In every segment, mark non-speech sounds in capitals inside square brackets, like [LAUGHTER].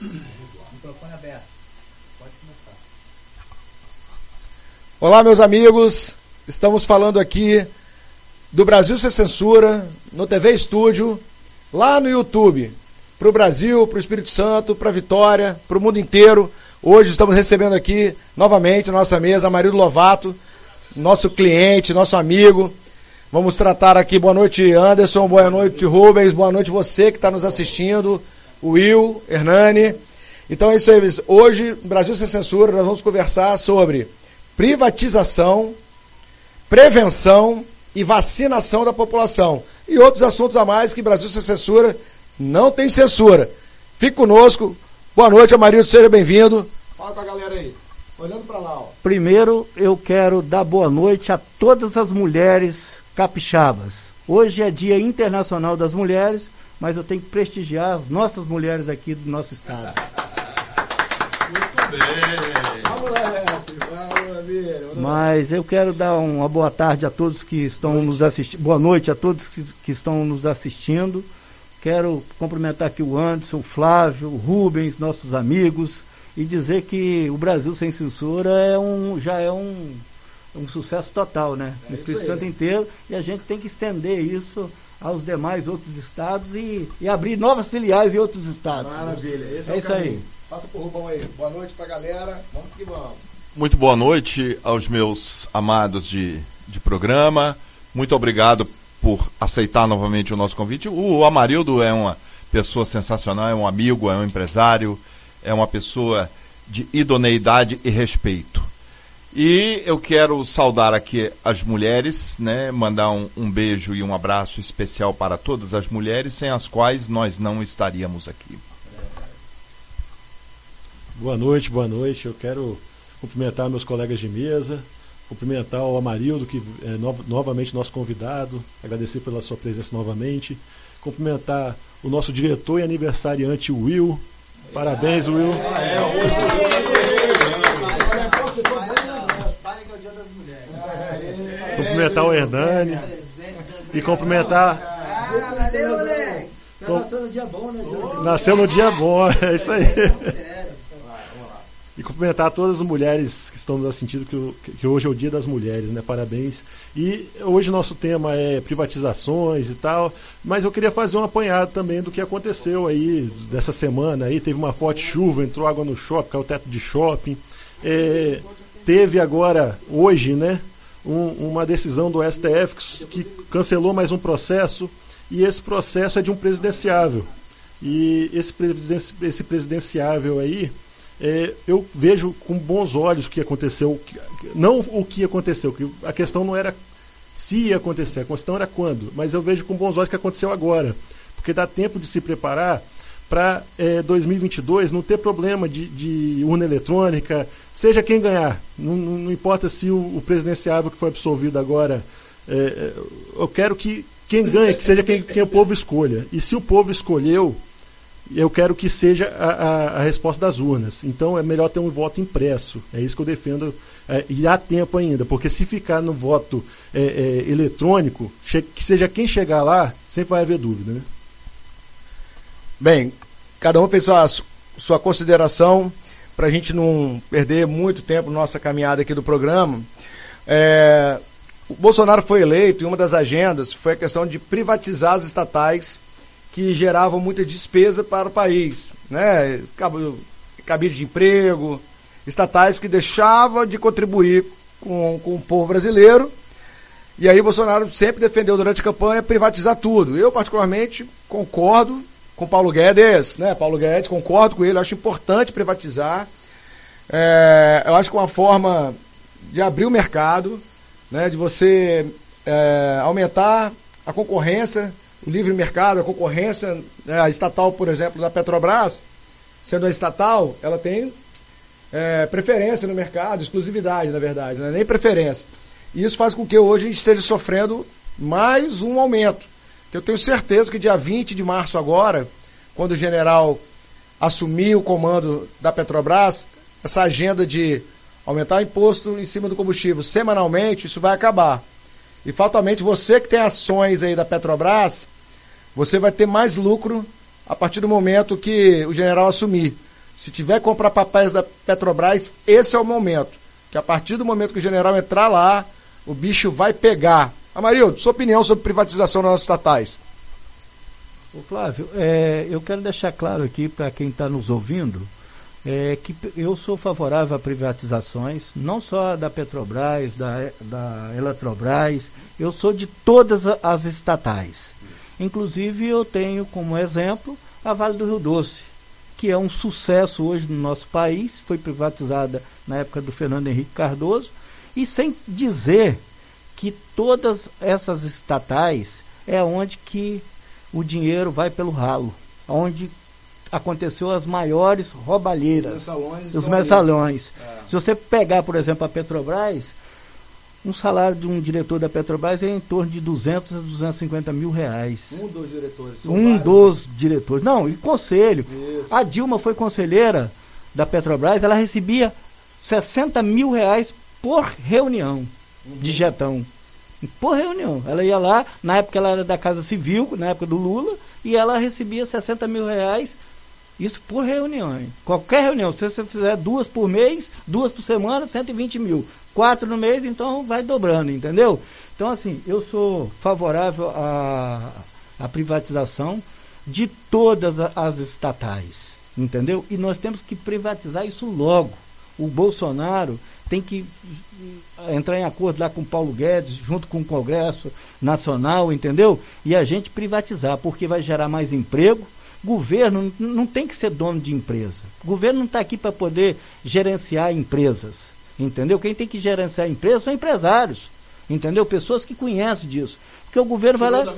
Microfone aberto. Pode começar. Olá, meus amigos. Estamos falando aqui do Brasil Sem Censura, no TV Estúdio, lá no YouTube. Para o Brasil, para o Espírito Santo, para Vitória, para o mundo inteiro. Hoje estamos recebendo aqui novamente na nossa mesa Marido Lovato, nosso cliente, nosso amigo. Vamos tratar aqui, boa noite Anderson, boa noite Rubens, boa noite você que está nos assistindo, Will, Hernani. Então é isso aí, hoje, Brasil Sem Censura, nós vamos conversar sobre privatização, prevenção e vacinação da população. E outros assuntos a mais que Brasil Sem Censura não tem censura. Fique conosco, Boa noite, Amarildo, seja bem-vindo. Fala com a galera aí. Olhando para lá, ó. Primeiro, eu quero dar boa noite a todas as mulheres capixabas. Hoje é Dia Internacional das Mulheres, mas eu tenho que prestigiar as nossas mulheres aqui do nosso estado. Muito bem. Vamos lá, Vamos, Mas eu quero dar uma boa tarde a todos que estão nos assistindo. Boa noite a todos que, que estão nos assistindo. Quero cumprimentar aqui o Anderson, o Flávio, o Rubens, nossos amigos, e dizer que o Brasil Sem Censura é um, já é um, um sucesso total, né? É no Espírito Santo inteiro, e a gente tem que estender isso aos demais outros estados e, e abrir novas filiais em outros estados. Maravilha, esse é, é isso caminho. aí. Passa por Rubão aí. Boa noite pra galera. Vamos que vamos. Muito boa noite aos meus amados de, de programa. Muito obrigado por aceitar novamente o nosso convite. O Amarildo é uma pessoa sensacional, é um amigo, é um empresário, é uma pessoa de idoneidade e respeito. E eu quero saudar aqui as mulheres, né, mandar um, um, beijo e um abraço especial para todas as mulheres, sem as quais nós não estaríamos aqui. Boa noite, boa noite. Eu quero cumprimentar meus colegas de mesa, cumprimentar o Amarildo, que é no, novamente nosso convidado, agradecer pela sua presença novamente, cumprimentar o nosso diretor e aniversariante Will. Parabéns, Will. Cumprimentar o Hernani e cumprimentar. Nasceu no dia bom, né? Nasceu no dia bom, [LAUGHS] é isso aí e cumprimentar todas as mulheres que estão nos assistindo que, que hoje é o Dia das Mulheres, né? Parabéns. E hoje nosso tema é privatizações e tal, mas eu queria fazer um apanhado também do que aconteceu aí dessa semana. Aí teve uma forte chuva, entrou água no shopping, caiu o teto de shopping. É, teve agora hoje, né? Um, uma decisão do STF que, que cancelou mais um processo e esse processo é de um presidenciável. E esse, esse presidenciável aí é, eu vejo com bons olhos o que aconteceu. Não o que aconteceu, que a questão não era se ia acontecer, a questão era quando. Mas eu vejo com bons olhos o que aconteceu agora. Porque dá tempo de se preparar para é, 2022 não ter problema de, de, urna eletrônica, seja quem ganhar. Não, não importa se o, o, presidenciável que foi absolvido agora. É, é eu quero que quem ganhe, que seja quem, quem o povo escolha. E se o povo escolheu eu quero que seja a, a, a, resposta das urnas. Então é melhor ter um voto impresso. É isso que eu defendo. É, e há tempo ainda, porque se ficar no voto é, é, eletrônico, que seja quem chegar lá, sempre vai haver dúvida. Né? Bem, cada um fez sua, sua consideração para a gente não perder muito tempo nossa caminhada aqui do programa. É, o Bolsonaro foi eleito e uma das agendas foi a questão de privatizar as estatais que geravam muita despesa para o país, né? Cabide de emprego, estatais que deixavam de contribuir com, com o povo brasileiro. E aí Bolsonaro sempre defendeu durante a campanha privatizar tudo. Eu, particularmente, concordo com Paulo Guedes, né? Paulo Guedes, concordo com ele, acho importante privatizar. É, eu acho que é uma forma de abrir o mercado, né? de você é, aumentar a concorrência o livre mercado, a concorrência, né, a estatal, por exemplo, da Petrobras, sendo a estatal, ela tem é, preferência no mercado, exclusividade, na verdade, não é nem preferência. E isso faz com que hoje a gente esteja sofrendo mais um aumento. Eu tenho certeza que dia 20 de março agora, quando o general assumir o comando da Petrobras, essa agenda de aumentar o imposto em cima do combustível semanalmente, isso vai acabar. E fatalmente você que tem ações aí da Petrobras, você vai ter mais lucro a partir do momento que o general assumir. Se tiver que comprar papéis da Petrobras, esse é o momento. Que a partir do momento que o general entrar lá, o bicho vai pegar. Amarildo, sua opinião sobre privatização das estatais? Ô Flávio, é, eu quero deixar claro aqui para quem está nos ouvindo é, que eu sou favorável a privatizações, não só da Petrobras, da, da Eletrobras, eu sou de todas as estatais. Inclusive, eu tenho como exemplo a Vale do Rio Doce, que é um sucesso hoje no nosso país, foi privatizada na época do Fernando Henrique Cardoso, e sem dizer que todas essas estatais é onde que o dinheiro vai pelo ralo, onde aconteceu as maiores roubalheiras, os mensalões. Os mensalões. É. Se você pegar, por exemplo, a Petrobras, um salário de um diretor da Petrobras é em torno de 200 a 250 mil reais. Um dos diretores. Um vários. dos diretores. Não, e conselho. Isso. A Dilma foi conselheira da Petrobras, ela recebia 60 mil reais por reunião de jetão. Por reunião. Ela ia lá, na época ela era da Casa Civil, na época do Lula, e ela recebia 60 mil reais isso por reunião. Hein? Qualquer reunião, se você fizer duas por mês, duas por semana, 120 mil. Quatro no mês, então vai dobrando, entendeu? Então, assim, eu sou favorável à, à privatização de todas as estatais, entendeu? E nós temos que privatizar isso logo. O Bolsonaro tem que entrar em acordo lá com o Paulo Guedes, junto com o Congresso Nacional, entendeu? E a gente privatizar, porque vai gerar mais emprego, Governo não tem que ser dono de empresa. O governo não está aqui para poder gerenciar empresas. Entendeu? Quem tem que gerenciar empresas são empresários. Entendeu? Pessoas que conhecem disso. Porque o governo Tirou vai lá.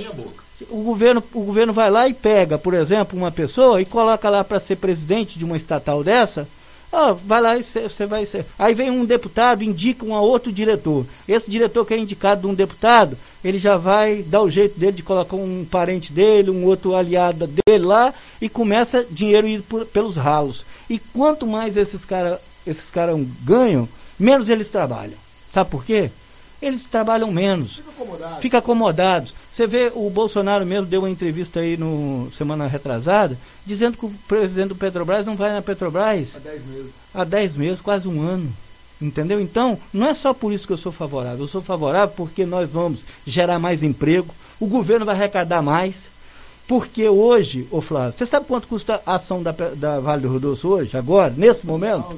O governo, o governo vai lá e pega, por exemplo, uma pessoa e coloca lá para ser presidente de uma estatal dessa Oh, vai lá e você vai ser. Aí vem um deputado, indica um a outro diretor. Esse diretor que é indicado de um deputado, ele já vai dar o jeito dele de colocar um parente dele, um outro aliado dele lá, e começa dinheiro ir por, pelos ralos. E quanto mais esses caras esses cara ganham, menos eles trabalham. Sabe por quê? Eles trabalham menos. Fica acomodado. Fica acomodados. Você vê, o Bolsonaro mesmo deu uma entrevista aí no semana retrasada, dizendo que o presidente do Petrobras não vai na Petrobras há 10 meses. Há 10 meses, quase um ano. Entendeu? Então, não é só por isso que eu sou favorável. Eu sou favorável porque nós vamos gerar mais emprego, o governo vai arrecadar mais. Porque hoje, ô Flávio, você sabe quanto custa a ação da, da Vale do Rio Doce hoje, agora, nesse momento?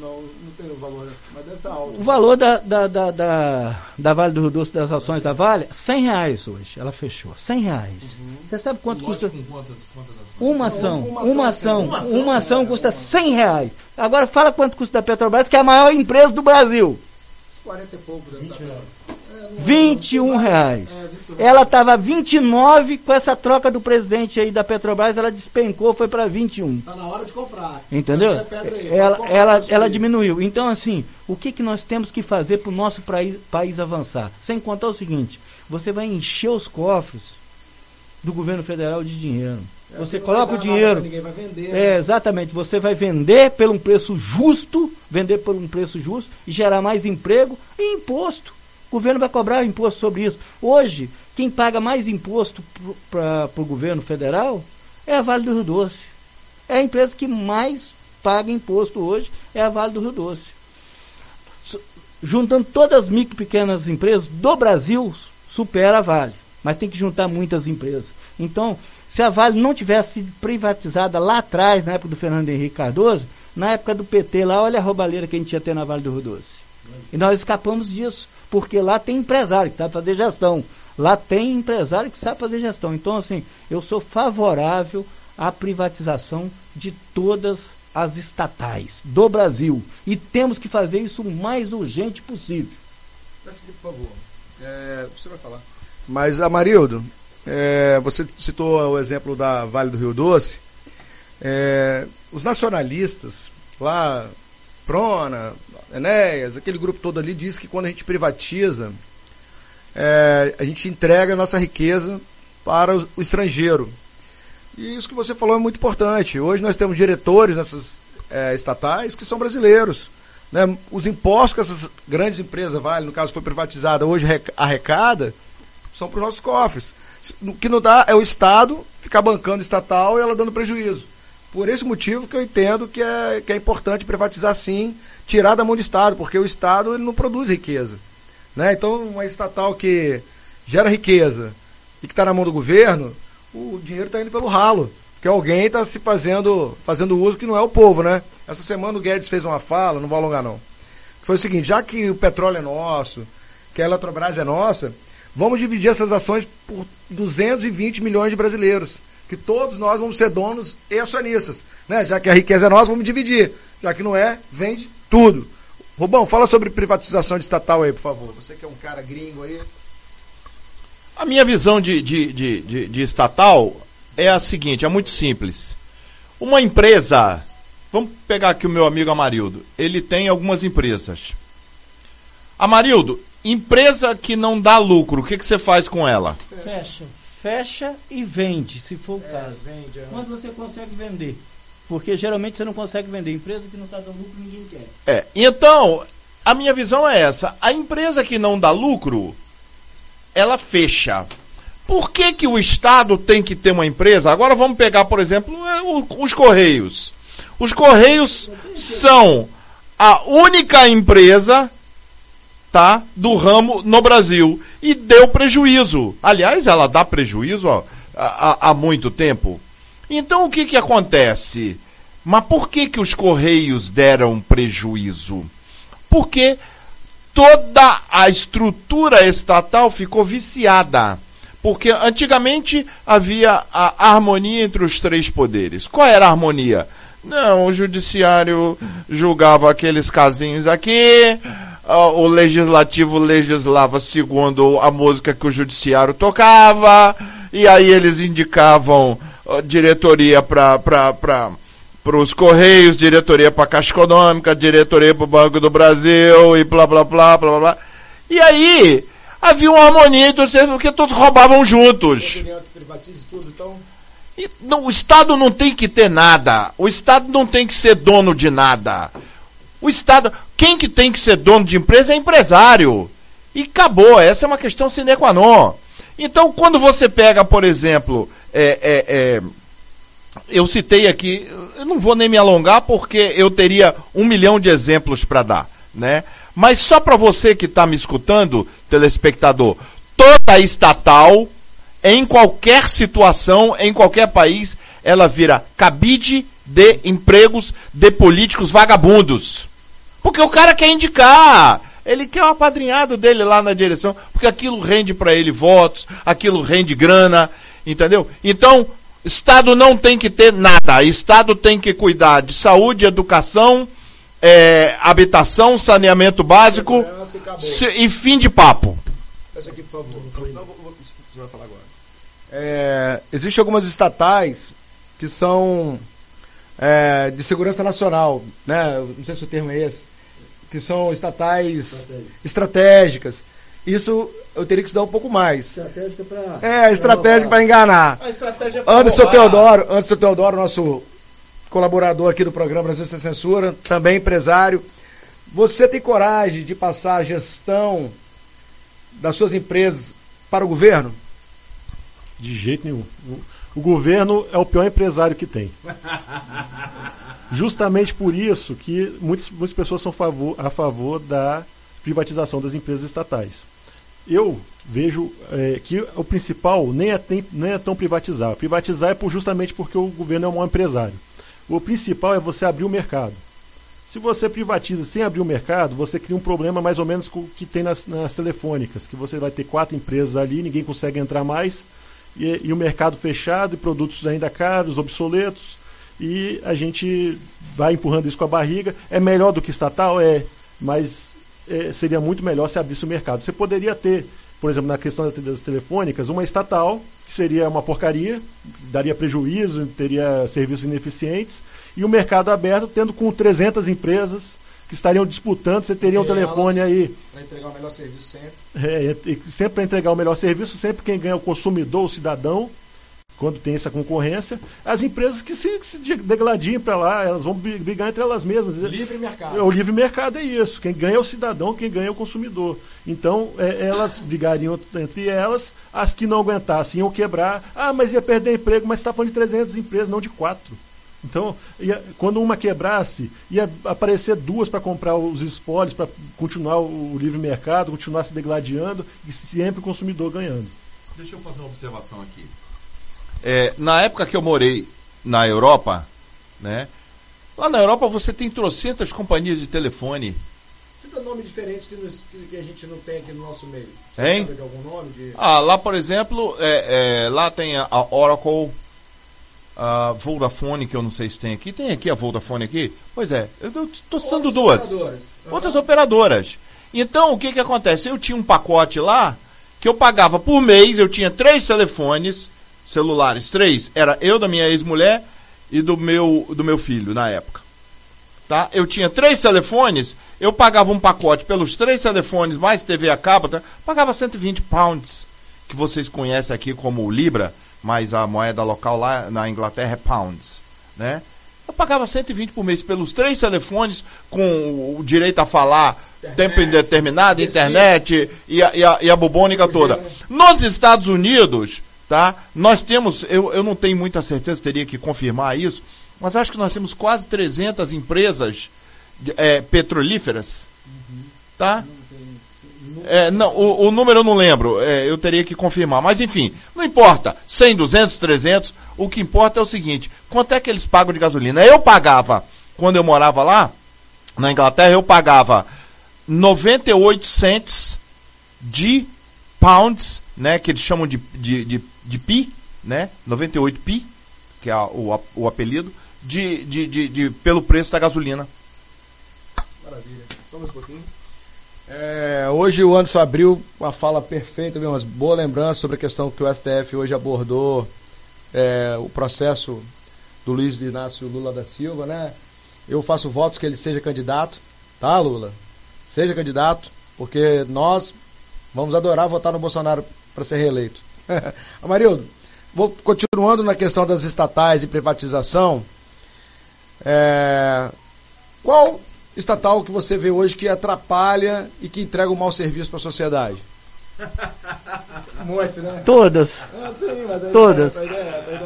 Não, não, o valor, mas deve estar alto. O valor da, da, da, da, da Vale do Rio Doce, das ações da Vale, 100 reais hoje. Ela fechou. 100 reais. Uhum. Você sabe quanto custa? Quantas, quantas uma ação. Uma, uma ação. Uma ação, uma ação custa 100 reais. Agora fala quanto custa a Petrobras, que é a maior empresa do Brasil. 40 e pouco. 20 reais. 21 reais. Ela estava 29 com essa troca do presidente aí da Petrobras, ela despencou, foi para 21. Está na hora de comprar. Entendeu? ela, ela, ela diminuiu. Então, assim, o que, que nós temos que fazer para o nosso país, país avançar? Sem contar o seguinte: você vai encher os cofres do governo federal de dinheiro. É, você coloca o dinheiro. Vender, é, né? exatamente. Você vai vender por um preço justo, vender por um preço justo e gerar mais emprego e imposto. O governo vai cobrar imposto sobre isso. Hoje, quem paga mais imposto para o governo federal é a Vale do Rio Doce. É a empresa que mais paga imposto hoje, é a Vale do Rio Doce. Juntando todas as micro e pequenas empresas do Brasil, supera a Vale. Mas tem que juntar muitas empresas. Então, se a Vale não tivesse sido privatizada lá atrás, na época do Fernando Henrique Cardoso, na época do PT lá, olha a roubalheira que a gente ia ter na Vale do Rio Doce. E nós escapamos disso porque lá tem empresário que sabe fazer gestão. Lá tem empresário que sabe fazer gestão. Então, assim, eu sou favorável à privatização de todas as estatais do Brasil. E temos que fazer isso o mais urgente possível. Por favor. É, você vai falar. Mas, Amarildo, é, você citou o exemplo da Vale do Rio Doce. É, os nacionalistas, lá, Prona, Enéas, aquele grupo todo ali, diz que quando a gente privatiza, é, a gente entrega a nossa riqueza para o estrangeiro. E isso que você falou é muito importante. Hoje nós temos diretores nessas é, estatais que são brasileiros. Né? Os impostos que essas grandes empresas, Vale, no caso foi privatizada, hoje arrecada, são para os nossos cofres. O que não dá é o Estado ficar bancando estatal e ela dando prejuízo. Por esse motivo que eu entendo que é, que é importante privatizar sim, tirar da mão do Estado, porque o Estado ele não produz riqueza. Né? Então, uma estatal que gera riqueza e que está na mão do governo, o dinheiro está indo pelo ralo. Porque alguém está se fazendo, fazendo uso que não é o povo, né? Essa semana o Guedes fez uma fala, não vou alongar não. Foi o seguinte, já que o petróleo é nosso, que a Eletrobras é nossa, vamos dividir essas ações por 220 milhões de brasileiros. Que todos nós vamos ser donos e acionistas. Né? Já que a riqueza é nossa, vamos dividir. Já que não é, vende tudo. Rubão, fala sobre privatização de estatal aí, por favor. Você que é um cara gringo aí. A minha visão de, de, de, de, de estatal é a seguinte, é muito simples. Uma empresa, vamos pegar aqui o meu amigo Amarildo, ele tem algumas empresas. Amarildo, empresa que não dá lucro, o que, que você faz com ela? Fecha. Fecha e vende, se for o É, caso. vende, é. Quando você consegue vender? Porque geralmente você não consegue vender. Empresa que não está dando lucro, ninguém quer. É, então, a minha visão é essa. A empresa que não dá lucro, ela fecha. Por que, que o Estado tem que ter uma empresa? Agora vamos pegar, por exemplo, é, os Correios. Os Correios são a única empresa tá, do ramo no Brasil. E deu prejuízo. Aliás, ela dá prejuízo ó, há- há muito tempo. Então o que, que acontece? Mas por que, que os Correios deram prejuízo? Porque toda a estrutura estatal ficou viciada. Porque antigamente havia a harmonia entre os três poderes. Qual era a harmonia? Não, o judiciário julgava aqueles casinhos aqui, o legislativo legislava segundo a música que o judiciário tocava, e aí eles indicavam diretoria para os Correios, diretoria para a Caixa Econômica, diretoria para o Banco do Brasil e blá blá blá blá blá. E aí havia uma harmonia entre três, porque todos roubavam juntos. Tudo, então. E não, o Estado não tem que ter nada. O Estado não tem que ser dono de nada. O Estado, quem que tem que ser dono de empresa é empresário. E acabou. Essa é uma questão sine qua non. Então, quando você pega, por exemplo, é, é, é, eu citei aqui, eu não vou nem me alongar porque eu teria um milhão de exemplos para dar, né? Mas só para você que está me escutando, telespectador, toda estatal, em qualquer situação, em qualquer país, ela vira cabide de empregos de políticos vagabundos. Porque o cara quer indicar. Ele quer o apadrinhado dele lá na direção, porque aquilo rende para ele votos, aquilo rende grana, entendeu? Então, Estado não tem que ter nada. Estado tem que cuidar de saúde, educação, é, habitação, saneamento básico e se- e fim de papo. Essa aqui, por favor. Não, vou- vou- você vai falar agora. É, Existem algumas estatais que são é, de segurança nacional, né? Não sei se o termo é esse. Que são estatais estratégicas. Isso eu teria que estudar um pouco mais. Estratégica para. É, estratégica para enganar. A estratégia é pra Anderson roubar. Teodoro, Anderson Teodoro, nosso colaborador aqui do programa Brasil Sem Censura, também empresário. Você tem coragem de passar a gestão das suas empresas para o governo? De jeito nenhum. O, o governo é o pior empresário que tem. [LAUGHS] Justamente por isso que muitas, muitas pessoas são favor- a favor da privatização das empresas estatais. Eu vejo eh, que o principal nem é, tem- nem é tão privatizar. Privatizar é por- justamente porque o governo é um mau empresário. O principal é você abrir o mercado. Se você privatiza sem abrir o mercado, você cria um problema mais ou menos com o que tem nas, nas telefônicas, que você vai ter quatro empresas ali, ninguém consegue entrar mais, e, e o mercado fechado, e produtos ainda caros, obsoletos, e a gente vai empurrando isso com a barriga. É melhor do que estatal? É, mas é, seria muito melhor se abrisse o mercado. Você poderia ter, por exemplo, na questão das, telefônicas, uma estatal, que seria uma porcaria, daria prejuízo, teria serviços ineficientes, e o mercado aberto, tendo com 300 empresas que estariam disputando, você teria um telefone aí Para entregar o melhor serviço sempre. é, sempre para entregar o melhor serviço, sempre quem ganha é o consumidor, o cidadão, quando tem essa concorrência. As empresas que se, que se degladiem para lá, elas vão bri- brigar entre elas mesmas. Livre mercado. O livre mercado é isso. Quem ganha é o cidadão, quem ganha é o consumidor. Então, é, elas brigariam entre elas, as que não aguentassem iam quebrar. Ah, mas ia perder emprego, mas está falando de 300 empresas, não de quatro. Então, ia, quando uma quebrasse, ia aparecer duas para comprar os espólios, para continuar o livre mercado, continuar se degladiando e sempre o consumidor ganhando. Deixa eu fazer uma observação aqui. É, na época que eu morei na Europa, né? Lá na Europa você tem trocentas companhias de telefone. Cita nome diferente que, a gente não tem aqui no nosso meio. Você hein? de algum nome? De... Ah, lá por exemplo, é, é, lá tem a, Oracle, a Vodafone, que eu não sei se tem aqui. Tem aqui a Vodafone aqui? Pois é, eu estou citando Outras duas. Operadoras. Outras operadoras. Então, o que que acontece? Eu tinha um pacote lá que eu pagava por mês, eu tinha três telefones celulares, três. Era eu da minha ex-mulher e do meu, do meu filho na época. Tá? Eu tinha três telefones, eu pagava um pacote pelos três telefones, mais TV a cabo, tá? pagava 120 pounds, que vocês conhecem aqui como Libra, mas a moeda local lá na Inglaterra é pounds, né? Eu pagava 120 por mês pelos três telefones, com o direito a falar internet, tempo indeterminado, internet e a, e, a, e a bubônica toda. Nos Estados Unidos, tá? Nós temos, eu, eu não tenho muita certeza, teria que confirmar isso, mas acho que nós temos quase 300 empresas é, petrolíferas, tá? É, não, o, o, número eu não lembro, é, eu teria que confirmar. Mas enfim, não importa, 100, 200, 300, o que importa é o seguinte, quanto é que eles pagam de gasolina? Eu pagava, quando eu morava lá, na Inglaterra, eu pagava 98 cents de pounds, né, que eles chamam de, de, de, de pi, né, 98 pi, que é o, o apelido, de, de, de, de, pelo preço da gasolina. Maravilha. Só mais um pouquinho. É, hoje o Anderson abriu uma fala perfeita, viu? umas boa lembrança sobre a questão que o STF hoje abordou é, o processo do Luiz Inácio Lula da Silva, né? Eu faço votos que ele seja candidato, tá, Lula? Seja candidato, porque nós vamos adorar votar no Bolsonaro para ser reeleito. [LAUGHS] Amarildo, vou continuando na questão das estatais e privatização. É, qual estatal que você vê hoje que atrapalha e que entrega um mau serviço para a sociedade? [LAUGHS] Muito, né? Todas. Ah, sim, todas. É,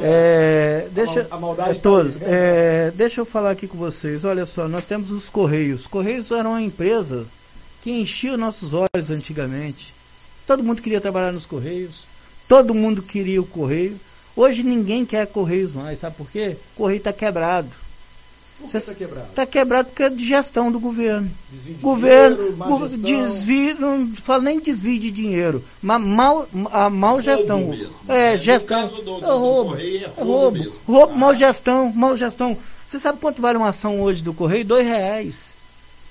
é, deixa, a, maldade é, tá todas. Tá é, deixa eu falar aqui com vocês. Olha só, nós temos os Correios. Os Correios eram uma empresa que enchia nossos olhos antigamente. Todo mundo queria trabalhar nos Correios. Todo mundo queria o Correio. Hoje ninguém quer Correios mais. Sabe por quê? O Correio está quebrado. Por que está quebrado? Está quebrado porque é de gestão do governo. Desvio de governo, dinheiro, desvio, não falo nem desvio de dinheiro, mas mal, a mal gestão. Mesmo, é, né? gestão. No caso do, do, é roubo, do Correio, é roubo, roubo, mesmo. roubo mal gestão, mal gestão. Você sabe quanto vale uma ação hoje do Correio? Dois reais.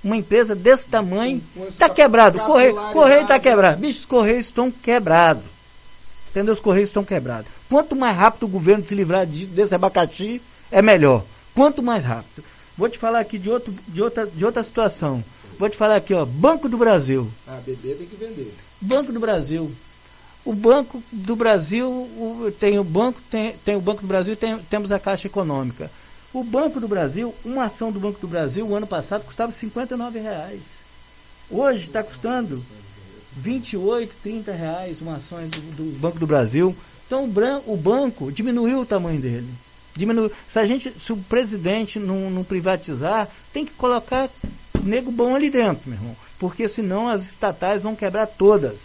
Uma empresa desse tamanho está quebrado. Correio, Correio está quebrado. Bicho, os Correios estão quebrados. Entendeu? Os Correios estão quebrados. Quanto mais rápido o governo se livrar de, desse abacaxi, é melhor. Quanto mais rápido. Vou te falar aqui de, outro, de, outra, de outra situação. Vou te falar aqui, ó, Banco do Brasil. Ah, bebê tem que vender. Banco do Brasil. O Banco do Brasil o, tem o Banco, tem, tem o Banco do Brasil tem, temos a Caixa Econômica. O Banco do Brasil, uma ação do Banco do Brasil, o ano passado custava R$ reais. Hoje está custando 28, 30 reais uma ação do, do Banco do Brasil. Então o, o banco diminuiu o tamanho dele. Diminuiu. Se a gente, se o presidente não, não privatizar, tem que colocar nego bom ali dentro, meu irmão. Porque senão as estatais vão quebrar todas.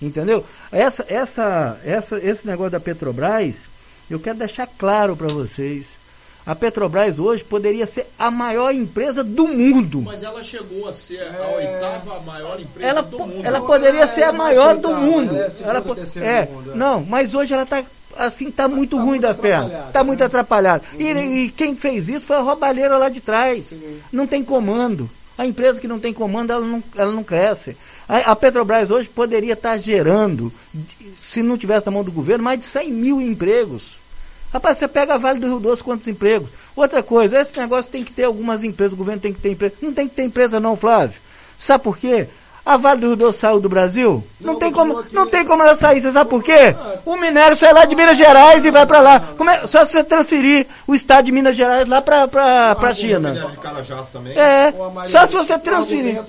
Entendeu? Essa, essa, essa, esse negócio da Petrobras, eu quero deixar claro para vocês. A Petrobras hoje poderia ser a maior empresa do mundo. Mas ela chegou a ser a oitava maior empresa ela, do mundo. Ela poderia ser a maior do mundo. Ela é, não, mas hoje ela está assim está tá, muito tá ruim muito das pernas. Está muito atrapalhado. Uhum. E, e, quem fez isso foi a roubalheira lá de trás. Sim. Não tem comando. A empresa que não tem comando, ela não, ela não cresce. A, a Petrobras hoje poderia estar tá gerando, se não tivesse na mão do governo, mais de 100 mil empregos. Rapaz, você pega a Vale do Rio Doce, quantos empregos? Outra coisa, esse negócio tem que ter algumas empresas, o governo tem que ter empresa. Não tem que ter empresa não, Flávio. Sabe por quê? A Vale do Rio saiu do Brasil? Não, tem como, não tem como ela sair. Você sabe por quê? O minério sai lá de Minas Gerais e vai para lá. Como é, só se você transferir o estado de Minas Gerais lá para a China. É, só se você transferir.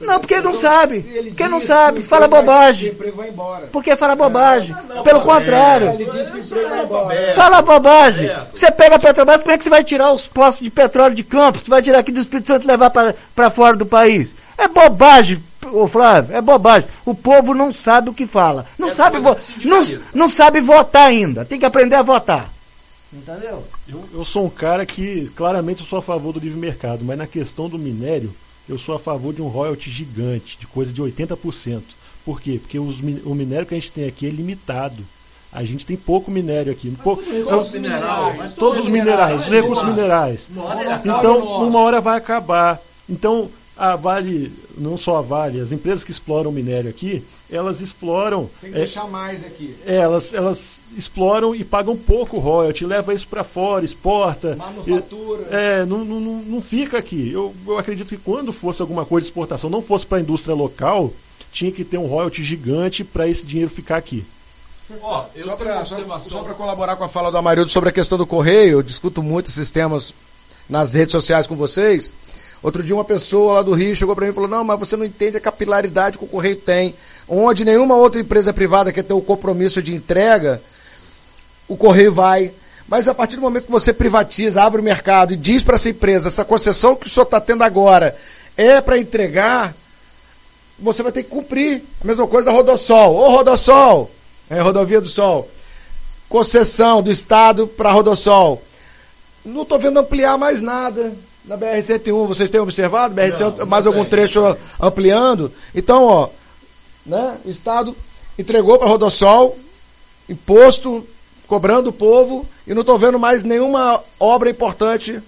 Não, porque não sabe. Porque não sabe. Fala bobagem. Porque fala bobagem. Pelo contrário. Fala bobagem. Você pega a Petrobras, como é que você vai tirar os postos de petróleo de Campos? Você vai tirar aqui do Espírito Santo e levar para fora do país? É bobagem, ô Flávio, é bobagem. O povo não sabe o que fala. Não, é sabe, vo não, não sabe votar ainda. Tem que aprender a votar. Entendeu? Eu, eu sou um cara que claramente eu sou a favor do livre mercado, mas na questão do minério, eu sou a favor de um royalty gigante, de coisa de 80%. Por quê? Porque os, o minério que a gente tem aqui é limitado. A gente tem pouco minério aqui. Pouco, todos, os minerais, todos os minerais, os recursos minerais. Então, uma hora vai acabar. Então, a Vale, não só a Vale, as empresas que exploram minério aqui, elas exploram. Tem que é, deixar mais aqui. É, elas, elas exploram e pagam pouco royalty, leva isso para fora, exporta. Manufatura. E, é, não, não, não fica aqui. Eu, eu acredito que quando fosse alguma coisa de exportação, não fosse para a indústria local, tinha que ter um royalty gigante para esse dinheiro ficar aqui. Oh, só para colaborar com a fala do Amarildo sobre a questão do correio, eu discuto muito esses temas nas redes sociais com vocês. Outro dia uma pessoa lá do Rio chegou para mim e falou: Não, mas você não entende a capilaridade que o Correio tem. Onde nenhuma outra empresa privada quer ter o compromisso de entrega, o Correio vai. Mas a partir do momento que você privatiza, abre o mercado e diz para essa empresa: essa concessão que o senhor está tendo agora é para entregar, você vai ter que cumprir. A mesma coisa da Rodossol. Ô Rodossol, é Rodovia do Sol. Concessão do Estado para Rodossol. Não estou vendo ampliar mais nada na BR-101, vocês têm observado? BR-101, mais algum trecho ampliando? Então, ó, né? O Estado entregou para Rodossol, imposto, cobrando o povo, e não estou vendo mais nenhuma obra importante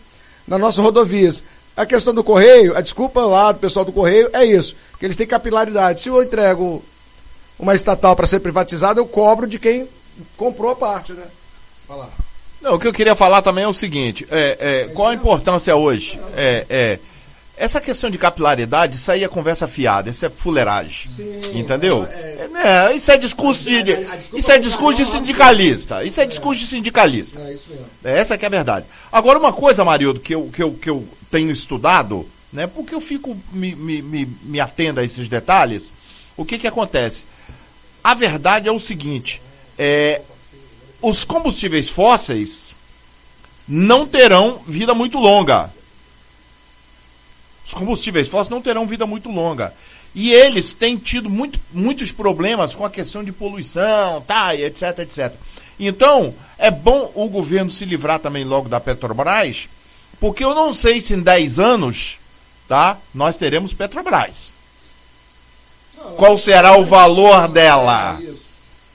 nas nossas rodovias. A questão do Correio, a desculpa lá do pessoal do Correio é isso, que eles têm capilaridade. Se eu entrego uma estatal para ser privatizada, eu cobro de quem comprou a parte, né? Falar. Não, o que eu queria falar também é o seguinte: é, é, qual a importância hoje? É, é, essa questão de capilaridade, isso aí é conversa fiada, isso é fuleiragem. Sim, entendeu? É, é, isso é discurso de. de isso é discurso de sindicalista. Isso é discurso de sindicalista. É. Essa que é a verdade. Agora, uma coisa, Marildo, que eu, que eu, que eu tenho estudado, né, porque eu fico me, me, me, me atendo a esses detalhes, o que, que acontece? A verdade é o seguinte: é, os combustíveis fósseis não terão vida muito longa. Os combustíveis fósseis não terão vida muito longa. E eles têm tido muito, muitos problemas com a questão de poluição, tá, etc, etc. Então, é bom o governo se livrar também logo da Petrobras, porque eu não sei se em 10 anos, tá, nós teremos Petrobras. Qual será o valor dela?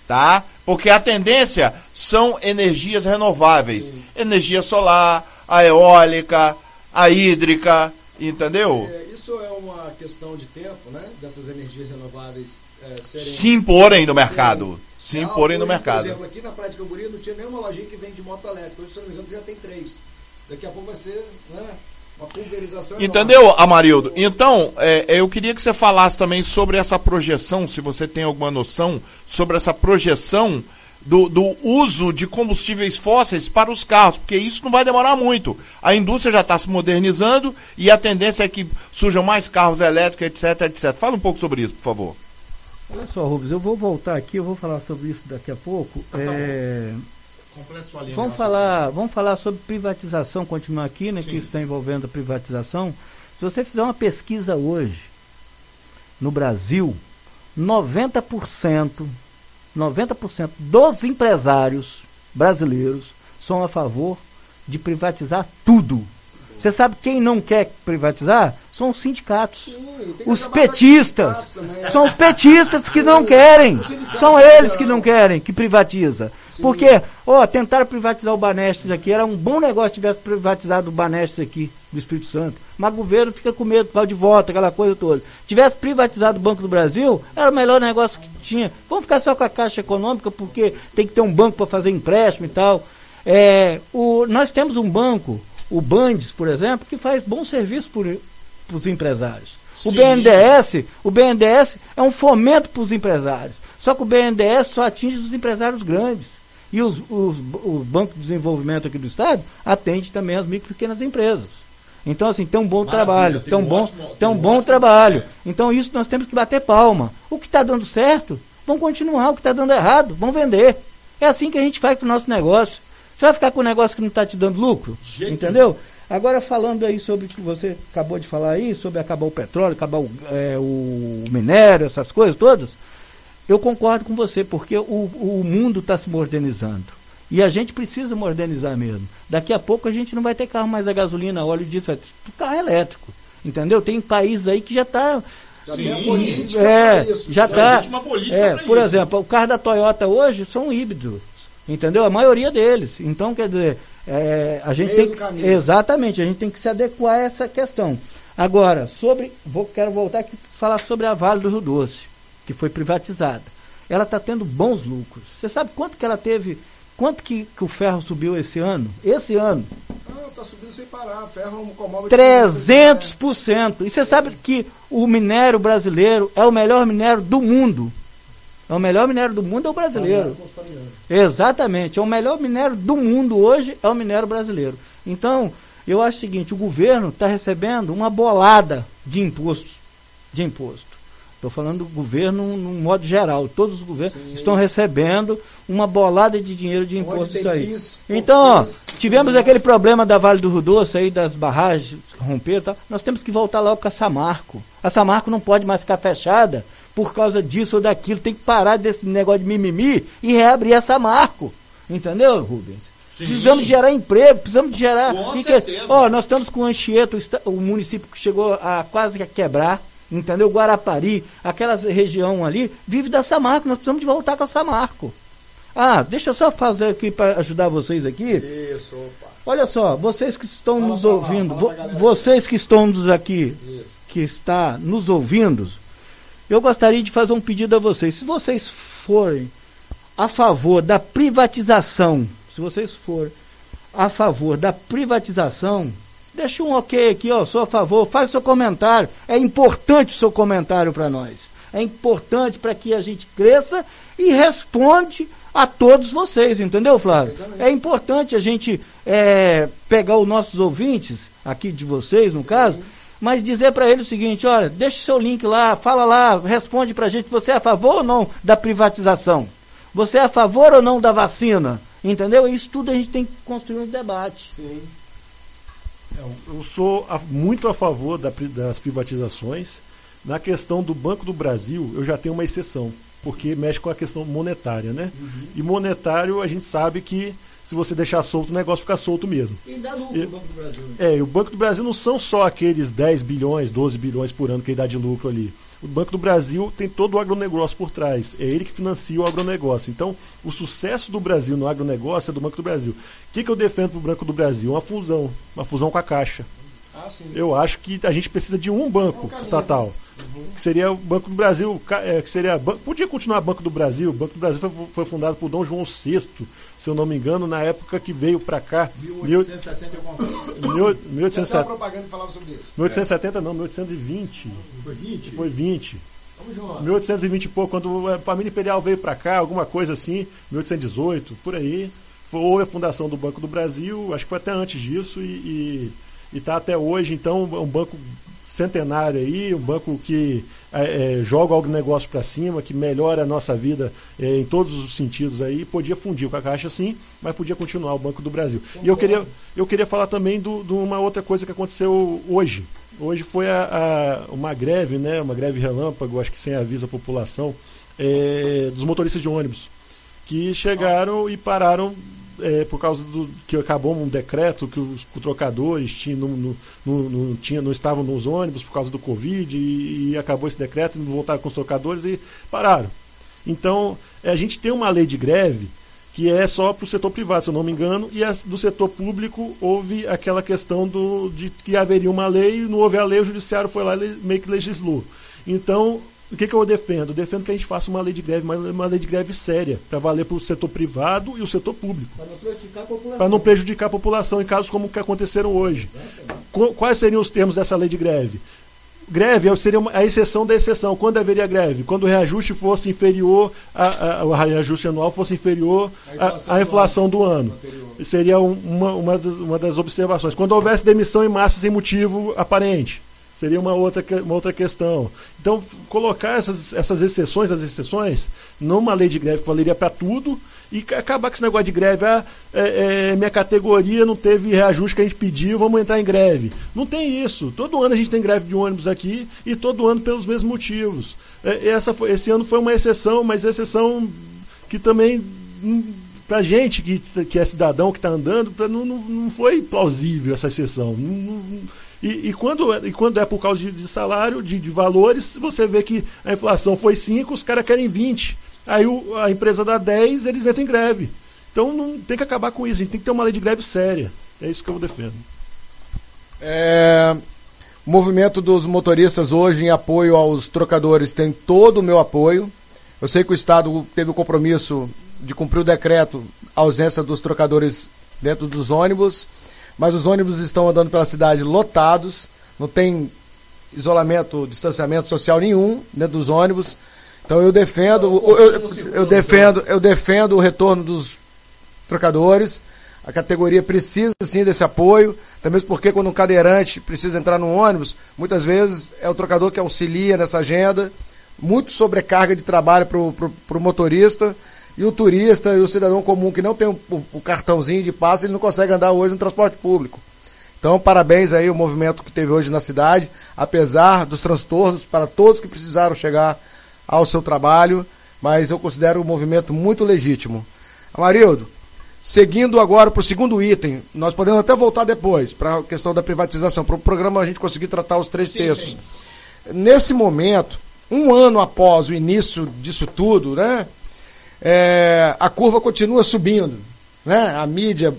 Tá? Porque a tendência são energias renováveis. Sim. Energia solar, a eólica, a hídrica, entendeu? É, isso é uma questão de tempo, né? Dessas energias renováveis é, serem... Se imporem no mercado. Se imporem no mercado. Por exemplo, aqui na Praia de Camboriú não tinha nenhuma lojinha que vende moto elétrica. Hoje, se não me engano, já tem três. Daqui a pouco vai ser, né? Uma pulverização Entendeu. Amarildo? Então, é, eu queria que você falasse também sobre essa projeção, se você tem alguma noção, sobre essa projeção do, do, uso de combustíveis fósseis para os carros, porque isso não vai demorar muito. A indústria já está se modernizando e a tendência é que surjam mais carros elétricos, etc, etc. Fala um pouco sobre isso, por favor. Olha só, Rubens, eu vou voltar aqui, eu vou falar sobre isso daqui a pouco. Ah, tá é... Vamos falar, vamos falar sobre privatização, continuar aqui, né, Sim. que está envolvendo a privatização. Se você fizer uma pesquisa hoje, no Brasil, 90%, 90% dos empresários brasileiros são a favor de privatizar tudo. Você sabe quem não quer privatizar? São os sindicatos. Sim, os petistas. São os petistas que não querem. São eles que não querem que privatiza. Porque, ó, tentaram privatizar o Banestes aqui, era um bom negócio se tivesse privatizado o Banestes aqui do Espírito Santo. Mas o governo fica com medo, pau de volta, aquela coisa toda. Tivesse privatizado o Banco do Brasil, era o melhor negócio que tinha. Vamos ficar só com a Caixa Econômica, porque tem que ter um banco para fazer empréstimo e tal. É, o, nós temos um banco, o Bandes, por exemplo, que faz bom serviço para os empresários. O BNDES, o BNDES é um fomento para os empresários. Só que o BNDES só atinge os empresários grandes. E os, os, o Banco de Desenvolvimento aqui do Estado atende também as micro e pequenas empresas. Então, assim, tem um bom Maravilha, trabalho, tem um bom, ótimo- tem um bom ótimo- trabalho. Então, isso nós temos que bater palma. O que está dando certo, vamos continuar. O que está dando errado, vamos vender. É assim que a gente faz com o nosso negócio. Você vai ficar com um negócio que não está te dando lucro? Jeito Entendeu? Agora, falando aí sobre o que você acabou de falar aí, sobre acabar o petróleo, acabar o, é, o minério, essas coisas todas, eu concordo com você, porque o, o mundo está se modernizando. E a gente precisa modernizar mesmo. Daqui a pouco a gente não vai ter carro mais a gasolina, óleo disso, ter carro elétrico. Entendeu? Tem países aí que já está. Já Sim. tem a política É, já está. É, por isso. exemplo, o carro da Toyota hoje são híbridos. Entendeu? A maioria deles. Então, quer dizer, é, a gente Meio tem que. caminho. Exatamente, a gente tem que se adequar a essa questão. Agora, sobre. Vou, quero voltar aqui falar sobre a Vale do Rio Doce, que foi privatizada. Ela está tendo bons lucros. Você sabe quanto que ela teve. Quanto que, que o ferro subiu esse ano? Esse ano, Não, tá subindo sem parar. Ferro é um commodity. 300%. E você sabe que o minério brasileiro é o melhor minério do mundo. É o melhor minério do mundo é o brasileiro. Exatamente. É o melhor minério do mundo hoje é o minério brasileiro. Então, eu acho o seguinte, o governo está recebendo uma bolada de imposto. De imposto. Estou falando do governo no modo geral. Todos os governos Sim. estão recebendo uma bolada de dinheiro de Onde imposto tem isso aí. bis, Então, ó, tivemos bis. aquele problema da Vale do Rio Doce aí, das barragens romper e tal. Nós temos que voltar logo com a Samarco. A Samarco não pode mais ficar fechada por causa disso ou daquilo. Tem que parar desse negócio de mimimi e reabrir a Samarco. Entendeu, Rubens? Sim. Precisamos gerar emprego, precisamos gerar. Com. Ó, nós estamos com o Anchieta, o município que chegou a quase a quebrar, entendeu? Guarapari, aquela região ali, vive da Samarco. Nós precisamos de voltar com a Samarco. Ah, deixa eu só fazer aqui para ajudar vocês aqui. Isso, opa. Olha só, vocês que estão Fala nos lá, ouvindo, fala vocês que estão nos aqui, Isso. que está nos ouvindo, eu gostaria de fazer um pedido a vocês. Se vocês forem a favor da privatização, se vocês forem a favor da privatização, deixa um ok aqui, ó, sou a favor, faz seu comentário. É importante o seu comentário para nós. É importante para que a gente cresça e responde a todos vocês, entendeu, Flávio? É importante a gente é, pegar os nossos ouvintes, aqui de vocês, no caso, mas dizer para eles o seguinte, olha, deixa o seu link lá, fala lá, responde para a gente, você é a favor ou não da privatização? Você é a favor ou não da vacina? Entendeu? Isso tudo a gente tem que construir um debate. Sim. Eu sou a- muito a favor da das privatizações. Na questão do Banco do Brasil, eu já tenho uma exceção, porque mexe com a questão monetária, né? E monetário, a gente sabe que se você deixar solto, o negócio fica solto mesmo. E dá lucro E- no Banco do Brasil. É, e o Banco do Brasil não são só aqueles 10 bilhões, 12 bilhões por ano que ele dá de lucro ali. O Banco do Brasil tem todo o agronegócio por trás. É ele que financia o agronegócio. Então, o sucesso do Brasil no agronegócio é do Banco do Brasil. O que, que eu defendo para o Banco do Brasil? Uma fusão. Uma fusão com a Caixa. Ah. Eu acho que a gente precisa de um banco É um estatal. Que seria o Banco do Brasil, é, que seria podia continuar Banco do Brasil. O Banco do Brasil foi, foi fundado por Dom João VI, se eu não me engano, na época que veio para cá. Mil- 1870 e alguma coisa. mil- Tinha até uma 1870, propaganda falava sobre isso. 1870 não, 1820. Foi 20? Foi 20. Vamos junto. 1820 e pouco, quando a família imperial veio para cá, alguma coisa assim, 1818, por aí. Foi houve a fundação do Banco do Brasil, acho que foi até antes disso, e está até hoje, então, é um banco centenário aí, um banco que é, é, joga o negócio para cima, que melhora a nossa vida é, em todos os sentidos aí, podia fundir com a Caixa sim, mas podia continuar o Banco do Brasil. E eu queria, eu queria falar também de uma outra coisa que aconteceu hoje. Hoje foi a, a- uma greve, né, uma greve relâmpago, acho que sem aviso à população, é, dos motoristas de ônibus, que chegaram e pararam é, por causa do que acabou um decreto que os trocadores tinham, não, tinha, não estavam nos ônibus por causa do Covid e, e acabou esse decreto e voltaram com os trocadores e pararam. Então, é, a gente tem uma lei de greve que é só para o setor privado, se eu não me engano, e do setor público houve aquela questão do, de que haveria uma lei, não houve a lei, o judiciário foi lá e meio que legislou. Então, o que, que eu defendo? Eu defendo que a gente faça uma lei de greve, mas uma lei de greve séria, para valer para o setor privado e o setor público Para não prejudicar a população. para não prejudicar a população em casos como o que aconteceram hoje. Qu- Quais seriam os termos dessa lei de greve? greve seria uma, a exceção da exceção. Quando haveria greve? Quando o reajuste fosse inferior, a, a, o reajuste anual fosse inferior à inflação do ano. Do ano. Seria uma, uma, das, uma das observações. Quando houvesse demissão em massa sem motivo aparente seria uma outra, uma outra questão. Então, colocar essas, essas exceções, as exceções, numa lei de greve que valeria para tudo, e acabar com esse negócio de greve. Ah, é, é, minha categoria não teve reajuste que a gente pediu, vamos entrar em greve. Não tem isso. Todo ano a gente tem greve de ônibus aqui e todo ano pelos mesmos motivos. É, essa foi, esse ano foi uma exceção, mas exceção que também, hum, para gente que, que é cidadão, que está andando, não, não, não, foi plausível essa exceção. Não, e, e, quando, e quando é por causa de, de salário, de, de, valores, você vê que a inflação foi 5, os caras querem 20. Aí o, a empresa dá 10, eles entram em greve. Então não tem que acabar com isso, a gente tem que ter uma lei de greve séria. É isso que eu defendo. É, o movimento dos motoristas hoje em apoio aos trocadores tem todo o meu apoio. Eu sei que o Estado teve o compromisso de cumprir o decreto, a ausência dos trocadores dentro dos ônibus, mas os ônibus estão andando pela cidade lotados, não tem isolamento, distanciamento social nenhum dentro dos ônibus. Então eu defendo, eu, eu, defendo, eu defendo o retorno dos trocadores. A categoria precisa sim desse apoio, até mesmo porque quando um cadeirante precisa entrar no ônibus, muitas vezes é o trocador que auxilia nessa agenda, muito sobrecarga de trabalho para o motorista, e o turista e o cidadão comum que não tem o, o, cartãozinho de passe, ele não consegue andar hoje no transporte público. Então, parabéns aí o movimento que teve hoje na cidade, apesar dos transtornos para todos que precisaram chegar ao seu trabalho, mas eu considero o movimento muito legítimo. Amarildo, seguindo agora para o segundo item, nós podemos até voltar depois para a questão da privatização, para o programa a gente conseguir tratar os três sim, textos. Sim. Nesse momento, um ano após o início disso tudo, né, é, a curva continua subindo. Né? A mídia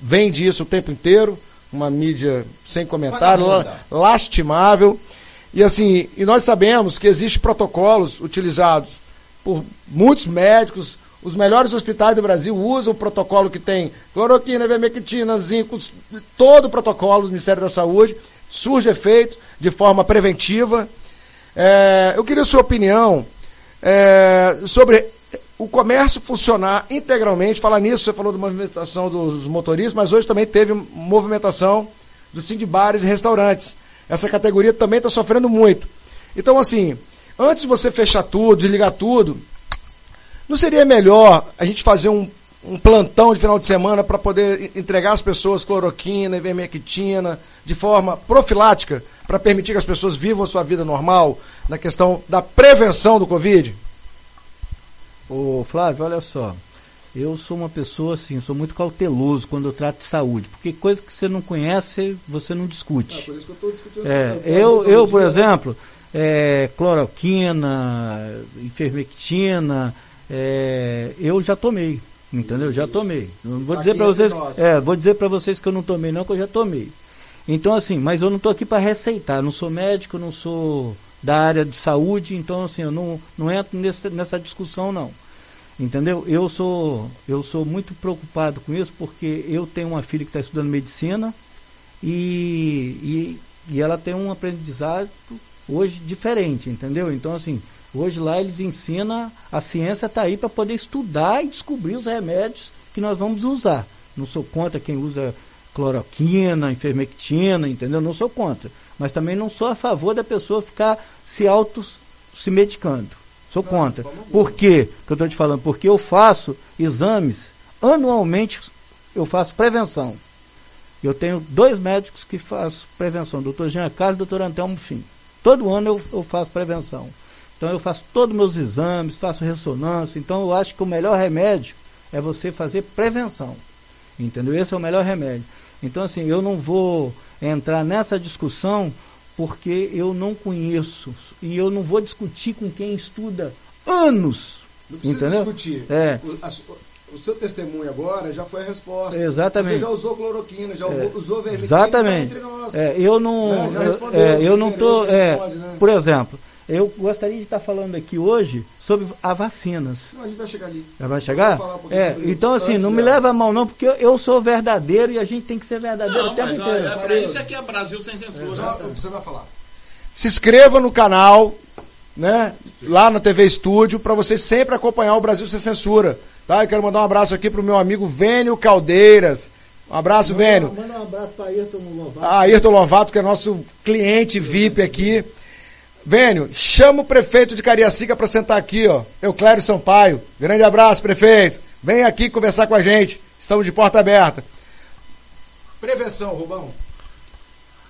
vende isso o tempo inteiro, uma mídia sem comentário, lastimável. E assim, e nós sabemos que existem protocolos utilizados por muitos médicos, os melhores hospitais do Brasil usam o protocolo que tem cloroquina, vermectina, zinco, todo o protocolo do Ministério da Saúde, surge efeito de forma preventiva. É, eu queria a sua opinião é, sobre o comércio funcionar integralmente. Falar nisso, você falou da movimentação dos motoristas, mas hoje também teve movimentação dos sim de bares e restaurantes. Essa categoria também está sofrendo muito. Então, assim, antes de você fechar tudo, desligar tudo, não seria melhor a gente fazer um, um plantão de final de semana para poder entregar às pessoas cloroquina, ivermectina, de forma profilática, para permitir que as pessoas vivam a sua vida normal, na questão da prevenção do Covid? Ô Flávio, olha só. Eu sou uma pessoa assim, sou muito cauteloso quando eu trato de saúde, porque coisa que você não conhece, você não discute. É, por isso que eu estou discutindo. É, eu, eu, por exemplo, é, cloroquina, enfermectina, é, eu já tomei, entendeu? Já tomei. Não vou dizer para vocês, é, vou dizer para vocês que eu não tomei não, que eu já tomei. Então assim, mas eu não estou aqui para receitar, não sou médico, não sou da área de saúde, então assim, eu não, não entro nessa, nessa discussão não. Entendeu? Eu sou, eu sou muito preocupado com isso porque eu tenho uma filha que está estudando medicina e, e, e, ela tem um aprendizado hoje diferente, entendeu? Então, assim, hoje lá eles ensinam, a ciência está aí para poder estudar e descobrir os remédios que nós vamos usar. Não sou contra quem usa cloroquina, enfermectina, entendeu? Não sou contra. Mas também não sou a favor da pessoa ficar se auto se medicando. Sou contra. Por quê que eu estou te falando? Porque eu faço exames, anualmente eu faço prevenção. Eu tenho dois médicos que fazem prevenção, doutor Jean Carlos e doutor Antelmo Fim. Todo ano eu, eu faço prevenção. Então eu faço todos os meus exames, faço ressonância. Então eu acho que o melhor remédio é você fazer prevenção. Entendeu? Esse é o melhor remédio. Então assim, eu não vou entrar nessa discussão porque eu não conheço e eu não vou discutir com quem estuda anos. Não entendeu? discutir. É. O, a, o, seu testemunho agora já foi a resposta. Exatamente. Você já usou cloroquina, já é. usou vermelho. Exatamente. Tá é, eu não, né? eu, é, eu não tô, é, né? por exemplo, eu gostaria de estar falando aqui hoje sobre as vacinas. Não, a gente vai chegar ali. Já vai chegar? Um é, então assim, não me leva a mal não, porque eu, eu, sou verdadeiro e a gente tem que ser verdadeiro não, o tempo inteiro. É, para isso é que é Brasil sem censura. você vai falar. se inscreva no canal, né? Lá na TV Estúdio, para você sempre acompanhar o Brasil Sem Censura. Tá? Eu quero mandar um abraço aqui pro meu amigo Vênio Caldeiras. Um abraço, Vênio. Manda um abraço para Ayrton Lovato. Ah, Ayrton Lovato, que é nosso cliente VIP aqui. Vênio, chama o prefeito de Cariacica para sentar aqui, ó. Euclério Sampaio. Grande abraço, prefeito. Vem aqui conversar com a gente. Estamos de porta aberta. Prevenção, Rubão.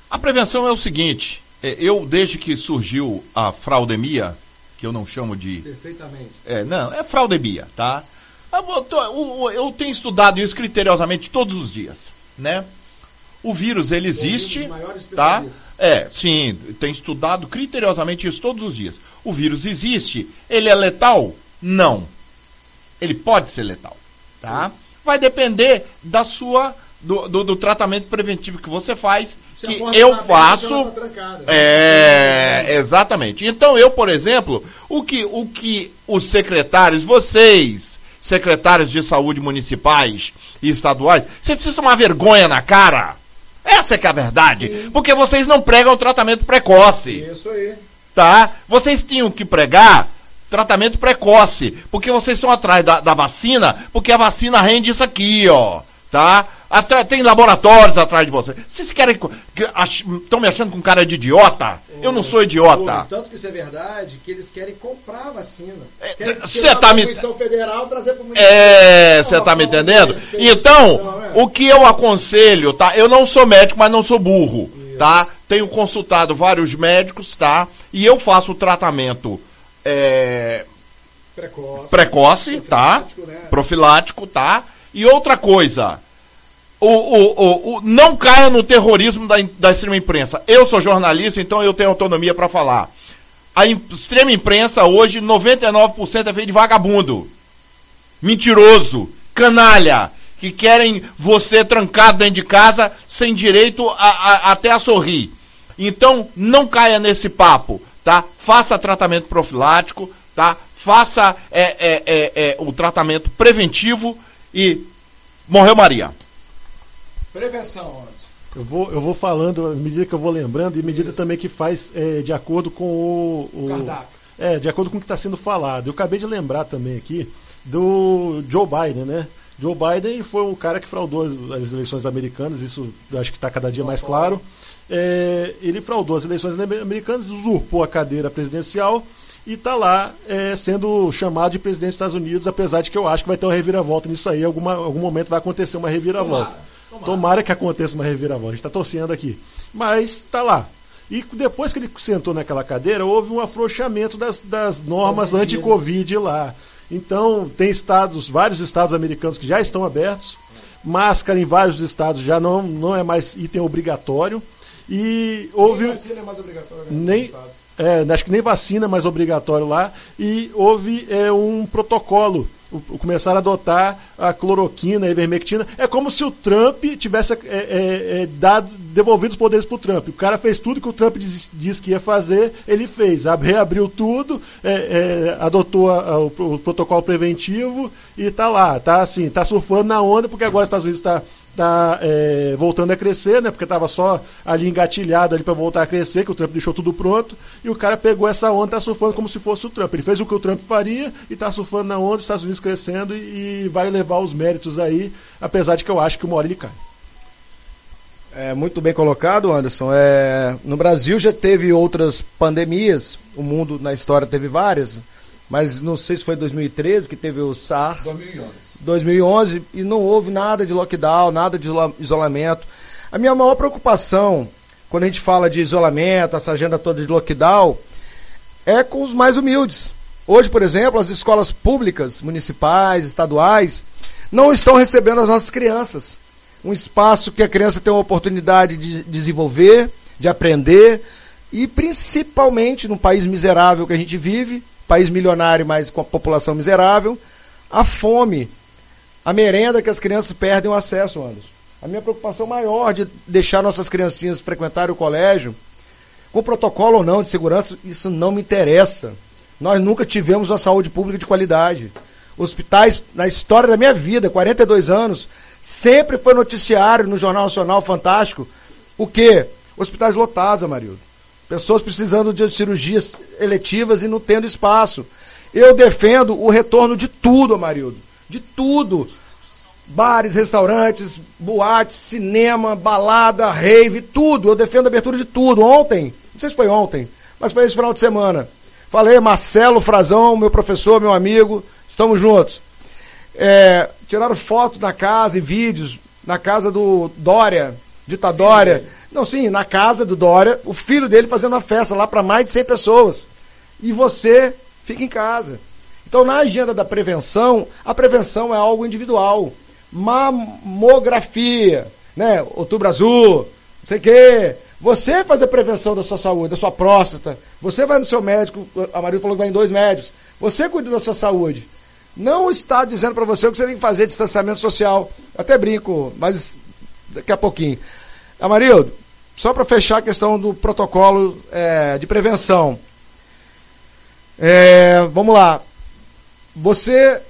A prevenção é o seguinte: é, eu, desde que surgiu a fraudemia, que eu não chamo de. Perfeitamente. É, não, é fraudemia, tá? Eu, tenho estudado isso criteriosamente todos os dias, né? O vírus, ele existe, dos maiores tá? É, sim, tem estudado criteriosamente isso todos os dias. O vírus existe, ele é letal? Não. Ele pode ser letal, tá? Vai depender da sua do, do- do tratamento preventivo que você faz, Se que eu faço. tá trancada. É, exatamente. Então eu, por exemplo, o que, o que os secretários, vocês, secretários de saúde municipais e estaduais, vocês precisam tomar vergonha na cara. Essa é que é a verdade. Porque vocês não pregam tratamento precoce Isso aí. tá? Vocês tinham que pregar tratamento precoce, porque vocês estão atrás da, da vacina, porque a vacina rende isso aqui, ó, tá? Atra- tem laboratórios atrás de vocês. Vocês querem. Estão me achando com cara de idiota? Eu não sou idiota. Tanto que isso é verdade, que eles querem comprar a vacina. É, Querem cê tirar tá me- Federal trazer É, você tá me entendendo? Então, o que eu aconselho, tá? Eu não sou médico, mas não sou burro, tá? Tenho consultado vários médicos, tá? E eu faço o tratamento é, Precoce. precoce, tá? Profilático, né? Profilático, tá? E outra coisa, o, o, o, não caia no terrorismo da, da extrema imprensa. Eu sou jornalista, então eu tenho autonomia para falar. A extrema imprensa hoje, 99% é feito de vagabundo. Mentiroso, canalha, que querem você trancado dentro de casa sem direito a- a- até a sorrir. Então, não caia nesse papo, tá? Faça tratamento profilático, tá? Faça é, é, é, é, o tratamento preventivo e morreu Maria. Prevenção, Anderson. Eu vou, eu vou falando à medida que eu vou lembrando e à medida também que faz é, de acordo com o, o- Cardápio. É, de acordo com o que está sendo falado. Eu acabei de lembrar também aqui do Joe Biden, né? Joe Biden foi o cara que fraudou as eleições americanas, isso acho que está cada dia mais claro. É, ele fraudou as eleições americanas, usurpou a cadeira presidencial e está lá é, sendo chamado de presidente dos Estados Unidos, apesar de que eu acho que vai ter uma reviravolta nisso aí, alguma, algum momento vai acontecer uma reviravolta. Tomara, que aconteça uma reviravolta, a gente está torcendo aqui. Mas está lá. E depois que ele sentou naquela cadeira, houve um afrouxamento das, das normas Covid. anti-Covid lá. Então, tem estados, vários estados americanos que já estão abertos. Máscara em vários estados já não, não é mais item obrigatório. E houve. Nem vacina é mais obrigatória. né, Nem-. É, acho que nem vacina é mais obrigatório lá. E houve é, um protocolo. Começaram a adotar a cloroquina, a ivermectina. É como se o Trump tivesse é, é, é, dado, devolvido os poderes para o Trump. O cara fez tudo que o Trump disse que ia fazer, ele fez. Ab- Reabriu tudo, é, é, adotou a- a- o, o protocolo preventivo e está lá. Tá assim, tá surfando na onda, porque agora os Estados Unidos está tá é, voltando a crescer, né? Porque estava só ali engatilhado ali para voltar a crescer, que o Trump deixou tudo pronto, e o cara pegou essa onda, tá surfando como se fosse o Trump. Ele fez o que o Trump faria e tá surfando na onda, os Estados Unidos crescendo e, e vai levar os méritos aí, apesar de que eu acho que uma hora ele cai. É muito bem colocado, Anderson. É, no Brasil já teve outras pandemias, o mundo na história teve várias, mas não sei se foi 2013 que teve o SARS. 2011. 2011 e não houve nada de lockdown, nada de isola- isolamento. A minha maior preocupação, quando a gente fala de isolamento, essa agenda toda de lockdown, é com os mais humildes. Hoje, por exemplo, as escolas públicas, municipais, estaduais, não estão recebendo as nossas crianças. Um espaço que a criança tem uma oportunidade de desenvolver, de aprender, e principalmente num país miserável que a gente vive, país milionário, mas com a população miserável, a fome, a merenda que as crianças perdem o acesso, Anderson. A minha preocupação maior de deixar nossas criancinhas frequentarem o colégio, com protocolo ou não de segurança, isso não me interessa. Nós nunca tivemos uma saúde pública de qualidade. Hospitais, na história da minha vida, 42 anos, sempre foi noticiário no Jornal Nacional Fantástico, o quê? Hospitais lotados, Amarildo. Pessoas precisando de cirurgias eletivas e não tendo espaço. Eu defendo o retorno de tudo, Amarildo. De tudo. Bares, restaurantes, boates, cinema, balada, rave, tudo. Eu defendo a abertura de tudo. Ontem, não sei se foi ontem, mas foi esse final de semana. Falei, Marcelo Frazão, meu professor, meu amigo, estamos juntos. É, tiraram foto na casa e vídeos na casa do Dória, ditadória. Não, sim, na casa do Dória, o filho dele fazendo uma festa lá para mais de 100 pessoas. E você fica em casa. Então, na agenda da prevenção, a prevenção é algo individual. Mamografia, né? Outubro azul, não sei o quê. Você faz a prevenção da sua saúde, da sua próstata. Você vai no seu médico, a Maria falou que vai em dois médicos. Você cuida da sua saúde. Não está dizendo para você o que você tem que fazer distanciamento social. Até brinco, mas daqui a pouquinho. Amarildo, só para fechar a questão do protocolo é, de prevenção. É, vamos lá. Você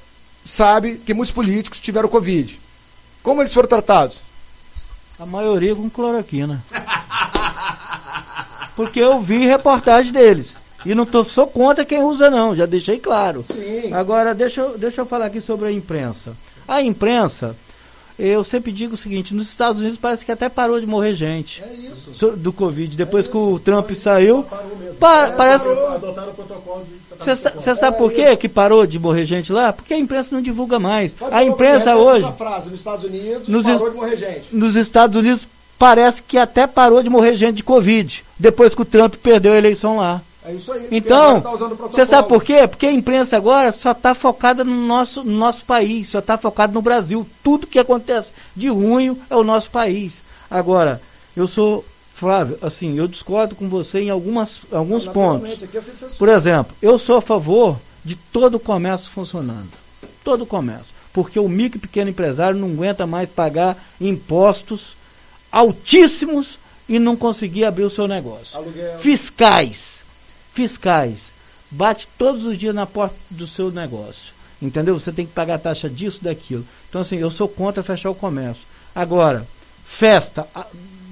sabe que muitos políticos tiveram Covid. Como eles foram tratados? A maioria com cloroquina. [LAUGHS] Porque eu vi reportagem deles. E não tô, sou contra quem usa, não, já deixei claro. Sim. Agora, deixa eu, deixa eu falar aqui sobre a imprensa. A imprensa, eu sempre digo o seguinte: nos Estados Unidos parece que até parou de morrer gente É isso. so- do Covid. Depois que o Trump saiu, pa- parece. Adotaram o protocolo de Você sabe por quê que parou de morrer gente lá? Porque a imprensa não divulga mais. A imprensa hoje, frase, nos Estados Unidos, Nos parou de morrer gente. nos Estados Unidos, parece que até parou de morrer gente de Covid. Depois que o Trump perdeu a eleição lá. É isso aí. Então, tá você sabe protocolo. por quê? Porque a imprensa agora só está focada no nosso, no nosso país, só está focada no Brasil. Tudo que acontece de ruim é o nosso país. Agora, eu sou, Flávio, assim, eu discordo com você em algumas, alguns pontos. Censura. Por exemplo, eu sou a favor de todo o comércio funcionando. Todo o comércio. Porque o micro e pequeno empresário não aguenta mais pagar impostos altíssimos e não conseguir abrir o seu negócio. Aluguel. Fiscais. Fiscais. Bate todos os dias na porta do seu negócio. Entendeu? Você tem que pagar taxa disso, daquilo. Então, assim, eu sou contra fechar o comércio. Agora, festa a-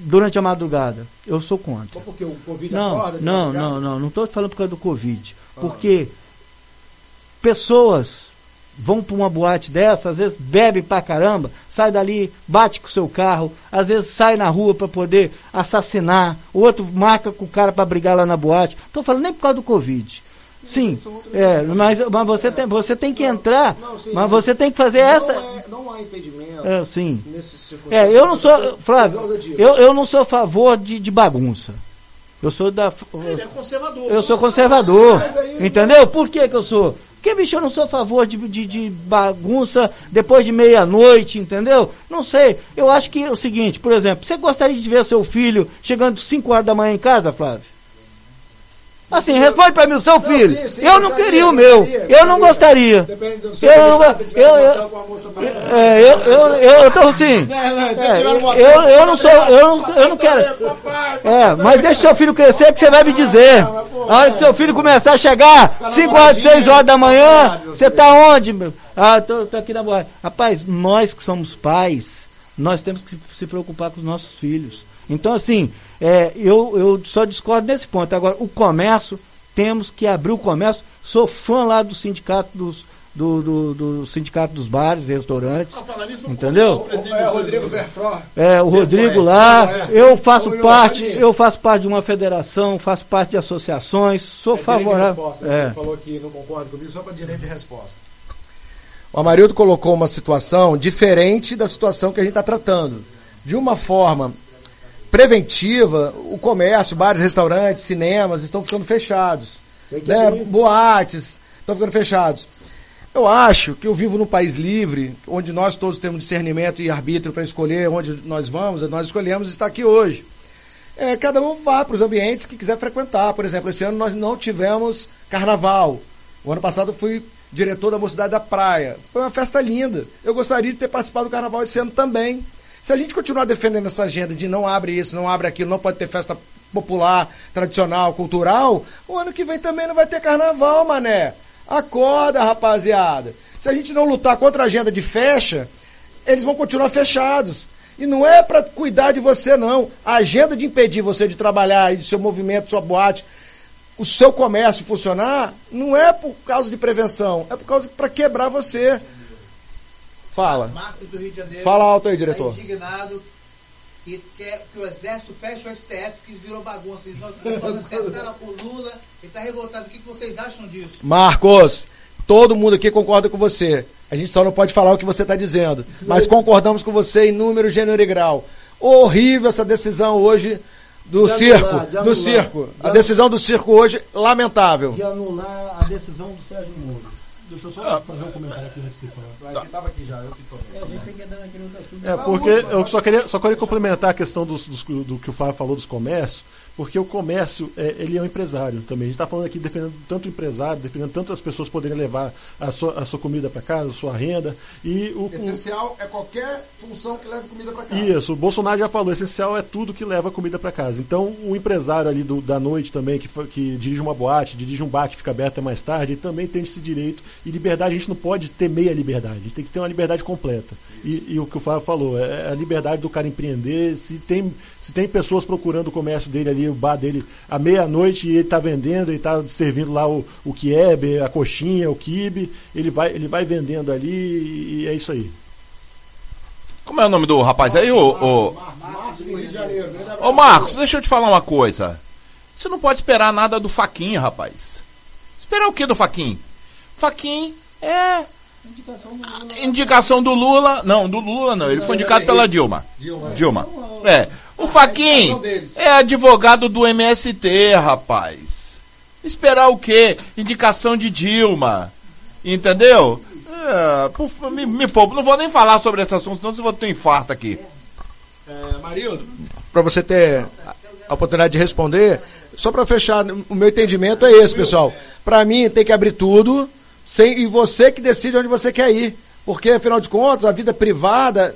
durante a madrugada, eu sou contra. Só porque o Covid Não, acorda não, madrugada? não, não, não estou falando por causa do Covid. Porque pessoas vão para uma boate dessa, às vezes bebe pra caramba, sai dali, bate com o seu carro, às vezes sai na rua para poder assassinar, o outro marca com o cara para brigar lá na boate. Estou falando nem por causa do Covid. Sim, é, mas, mas você, tem, você tem que entrar, Não, sim, mas você tem que fazer Não essa. é- não há impedimento É, sim. É, eu não sou, Flávio, eu, eu não sou a favor de, de bagunça. Eu sou da. Ele é conservador. Eu sou conservador. Aí- Entendeu? Por que, que eu sou? Porque, bicho, eu não sou a favor de, de, de bagunça depois de meia-noite, entendeu? Não sei. Eu acho que é o seguinte, por exemplo, você gostaria de ver seu filho chegando 5 horas da manhã em casa, Flávio? Assim, responde pra mim, o seu filho. sim, sim, eu não queria o meu. Eu não gostaria. Eu não eu- eu- É, eu, tô assim. [LAUGHS] Não, não, É, eu, eu, não sou, eu não, eu não quero. É, mas deixa seu filho crescer que você vai me dizer. A hora que seu filho começar a chegar, 5 horas, 6 horas da manhã, você tá onde? meu? Ah, tô, tô aqui na boate. Rapaz, nós que somos pais, nós temos que se preocupar com os nossos filhos. Então, assim, é, eu, eu só discordo nesse ponto. Agora, o comércio, temos que abrir o comércio. Sou fã lá do sindicato dos, do, do, do sindicato dos bares e restaurantes. Ah, falar nisso, Entendeu? o presidente É, do- Rodrigo Verfró. É, o Rodrigo lá, é. eu faço parte, eu faço parte de uma federação, faço parte de associações, sou É favorável. resposta? É. Ele falou que não concorda comigo só para direito de resposta. O Amarildo colocou uma situação diferente da situação que a gente está tratando. De uma forma preventiva, o comércio, bares, restaurantes, cinemas estão ficando fechados. Né? Boates estão ficando fechados. Eu acho que eu vivo num país livre, onde nós todos temos discernimento e arbítrio para escolher onde nós vamos, nós escolhemos estar aqui hoje. É, cada um vá para os ambientes que quiser frequentar. Por exemplo, esse ano nós não tivemos carnaval. O ano passado eu fui diretor da Mocidade da Praia. Foi uma festa linda. Eu gostaria de ter participado do carnaval esse ano também. Se a gente continuar defendendo essa agenda de não abre isso, não abre aquilo, não pode ter festa popular, tradicional, cultural, o ano que vem também não vai ter carnaval, mané. Acorda, rapaziada. Se a gente não lutar contra a agenda de fecha, eles vão continuar fechados. E não é para cuidar de você, não. A agenda de impedir você de trabalhar, de seu movimento, sua boate, o seu comércio funcionar, não é por causa de prevenção, é por causa para quebrar você. Fala. Marcos do Rio de Janeiro. Fala alto aí, diretor. Tá indignado e quer que o exército feche o STF, que virou bagunça. Eles não acertaram o Lula, ele está revoltado. O que que vocês acham disso? Marcos, todo mundo aqui concorda com você. A gente só não pode falar o que você está dizendo. Mas concordamos com você em número, gênero e grau. Horrível essa decisão hoje do De circo. anular, do anular. circo. De A decisão do circo hoje, lamentável. De anular a decisão do Sérgio Moro. Deixa eu só fazer um comentário aqui antes de você falar. Aqui estava aqui já, eu que tô. É, a gente tem que entrar naquele outro assunto. É, porque eu só queria, só queria complementar a questão dos, dos- do que o Fábio falou dos comércios, porque o comércio, é, ele é um empresário também. A gente está falando aqui defendendo tanto o empresário, defendendo tanto as pessoas poderem levar a sua, a sua comida para casa, a sua renda. E o, Essencial é qualquer função que leve comida para casa. Isso, o Bolsonaro já falou, essencial é tudo que leva comida para casa. Então, o empresário ali do- da noite também, que, que dirige uma boate, dirige um bar que fica aberto até mais tarde, ele também tem esse direito. E liberdade, a gente não pode ter meia liberdade, a gente tem que ter uma liberdade completa. E, e o que o Fábio falou, é a liberdade do cara empreender. Se tem, se tem pessoas procurando o comércio dele ali, o bar dele, à meia-noite, e ele está vendendo, ele está servindo lá o, o quiebe, a coxinha, o quibe, ele vai, ele vai vendendo ali e é isso aí. Como é o nome do rapaz aí, ô, ô, Marcos do Rio de Janeiro. grande abraço. ô Marcos? Deixa eu te falar uma coisa. Você não pode esperar nada do Faquinha, rapaz. Esperar o que do Faquinha? Faquinha é indicação do Lula. Não, do Lula não. Ele foi indicado pela Dilma. Dilma. Dilma. É. O Faquinha é advogado do MST, rapaz. Esperar o quê? Indicação de Dilma. Entendeu? É, por me, me poupa. Não vou nem falar sobre esse assunto, senão você vai ter um infarto aqui. É, Marildo, para você ter a oportunidade de responder, só para fechar, o meu entendimento é esse, pessoal. Para mim, tem que abrir tudo, sem, e você que decide onde você quer ir. Porque, afinal de contas, a vida privada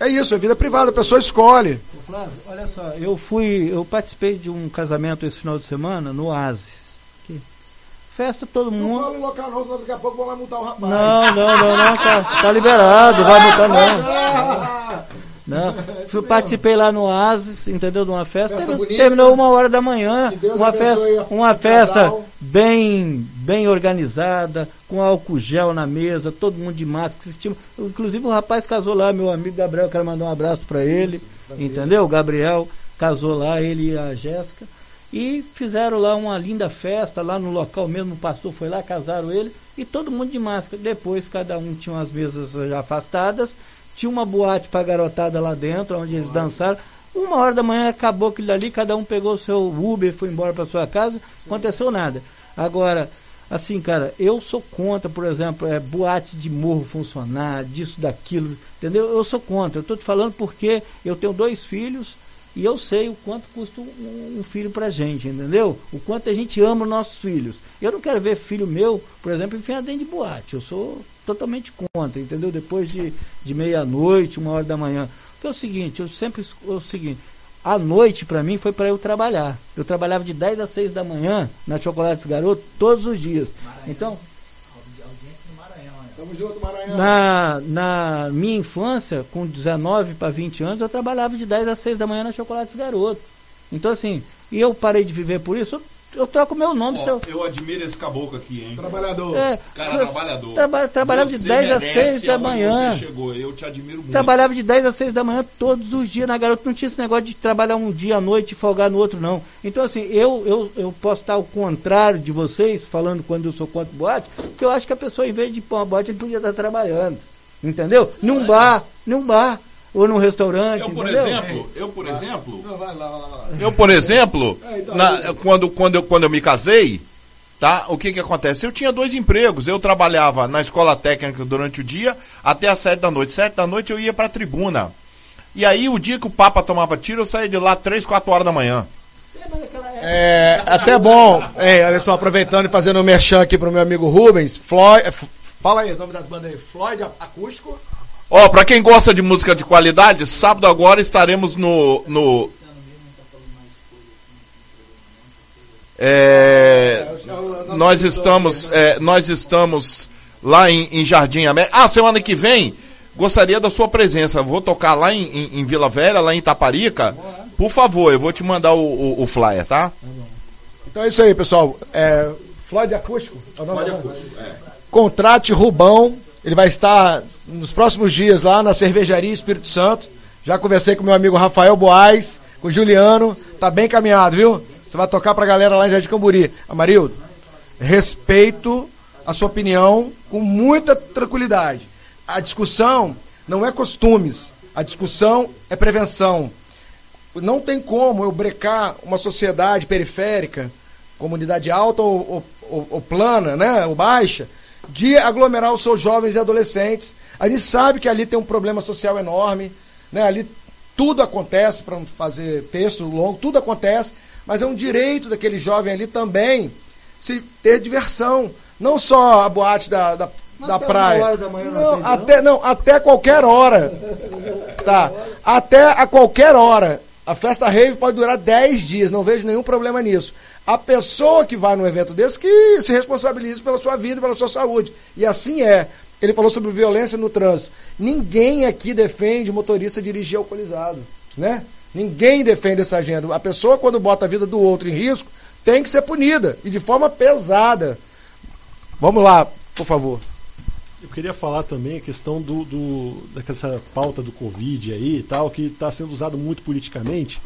é isso, é vida privada, a pessoa escolhe. Flávio, olha só, eu fui, eu participei de um casamento esse final de semana no Oasis. Que- Festa todo mundo. o local não, daqui a pouco vão lá multar o rapaz. Não, não, não, não, tá, tá liberado, vai multar não. [LAUGHS] Não, [LAUGHS] fui, participei lá no Oasis, entendeu? De uma festa. Festa terminou, terminou uma hora da manhã. Uma festa, uma festa casal. bem, bem organizada, com álcool gel na mesa, todo mundo de máscara. Assistimos. Inclusive o rapaz casou lá, meu amigo Gabriel, quero mandar um abraço para ele. Entendeu? O Gabriel casou lá, ele e a Jéssica. E fizeram lá uma linda festa, lá no local mesmo, o pastor foi lá, casaram ele, e todo mundo de máscara. Depois, cada um tinha umas mesas já afastadas, tinha uma boate pra garotada lá dentro, onde eles dançaram. Uma hora da manhã acabou aquilo ali, cada um pegou o seu Uber, foi embora para sua casa, não aconteceu nada. Agora, assim, cara, eu sou contra, por exemplo, é, boate de morro funcionar, disso, daquilo, entendeu? Eu sou contra. Eu estou te falando porque eu tenho dois filhos e eu sei o quanto custa um, um filho pra gente, entendeu? O quanto a gente ama os nossos filhos. Eu não quero ver filho meu, por exemplo, enfiado dentro de boate. Eu sou totalmente contra, entendeu? Depois de, de meia-noite, uma hora da manhã. Porque é o seguinte, eu sempre é o seguinte, a noite para mim foi para eu trabalhar. Eu trabalhava de 10 às 6 da manhã na Chocolates Garoto todos os dias. Então, Tamo junto, Maranhão. na, na minha infância, com 19 para 20 anos, eu trabalhava de 10 às 6 da manhã na Chocolates Garoto. Então, assim, e eu parei de viver por isso, eu, troco meu nome. se eu, eu admiro esse caboclo aqui, hein? Trabalhador. é, Cara eu- trabalhador. traba- trabalhava de Você 10 às merece 6 da manhã. Você chegou, eu te admiro muito. Trabalhava de 10 a 6 da manhã todos os dias na garota. Não tinha esse negócio de trabalhar um dia à noite e folgar no outro, não. Então, assim, eu, eu, eu posso estar ao contrário de vocês, falando quando eu sou contra boate, porque eu acho que a pessoa, em vez de pra uma boate, ele podia estar trabalhando. Entendeu? Num bar, num bar. Ou num restaurante. Eu, por entendeu? exemplo, eu, por exemplo, Não, vai lá, vai lá, vai lá. eu, por exemplo, É, então, na- eu- quando, quando, eu, quando eu me casei, tá? O que que acontece? Eu tinha dois empregos. Eu trabalhava na escola técnica durante o dia até às sete da noite. Sete da noite eu ia pra tribuna. E aí, o dia que o Papa tomava tiro, eu saía de lá três, quatro horas da manhã. É até bom, é, olha só, aproveitando e fazendo um merchan aqui pro meu amigo Rubens, Floyd, fala aí o nome das bandas aí, Floyd Acústico, Ó, pra quem gosta de música de qualidade, sábado agora estaremos no. no é, nós estamos, é, nós estamos lá em, em Jardim América. Ah, semana que vem gostaria da sua presença. Vou tocar lá em, em, em Vila Velha, lá em Itaparica. Por favor, eu vou te mandar o, o, o flyer, tá? Então é isso aí, pessoal. É, Floyd Acústico. é o nome da banda? é. Contrate Rubão. Ele vai estar nos próximos dias lá na Cervejaria Espírito Santo. Já conversei com meu amigo Rafael Boaz, com o Juliano. Tá bem caminhado, viu? Você vai tocar pra galera lá em Jardim Camburi. Amarildo, respeito a sua opinião com muita tranquilidade. A discussão não é costumes, a discussão é prevenção. Não tem como eu brecar uma sociedade periférica, comunidade alta ou, ou- ou- plana, né, ou baixa, de aglomerar os seus jovens e adolescentes. A gente sabe que ali tem um problema social enorme, né, ali tudo acontece, para não fazer texto longo, tudo acontece, mas é um direito daquele jovem ali também se ter diversão. Não só a boate da, da, da praia. da manhã não não? até, não, até qualquer hora. Tá. Até a qualquer hora. A festa rave pode durar 10 dias, não vejo nenhum problema nisso. A pessoa que vai num evento desse que se responsabilize pela sua vida e pela sua saúde. E assim é. Ele falou sobre violência no trânsito. Ninguém aqui defende motorista dirigir alcoolizado, né? Ninguém defende essa agenda. A pessoa quando bota a vida do outro em risco tem que ser punida e de forma pesada. Vamos lá, por favor. Eu queria falar também a questão do, do dessa pauta do Covid aí e tal, que está sendo usado muito politicamente.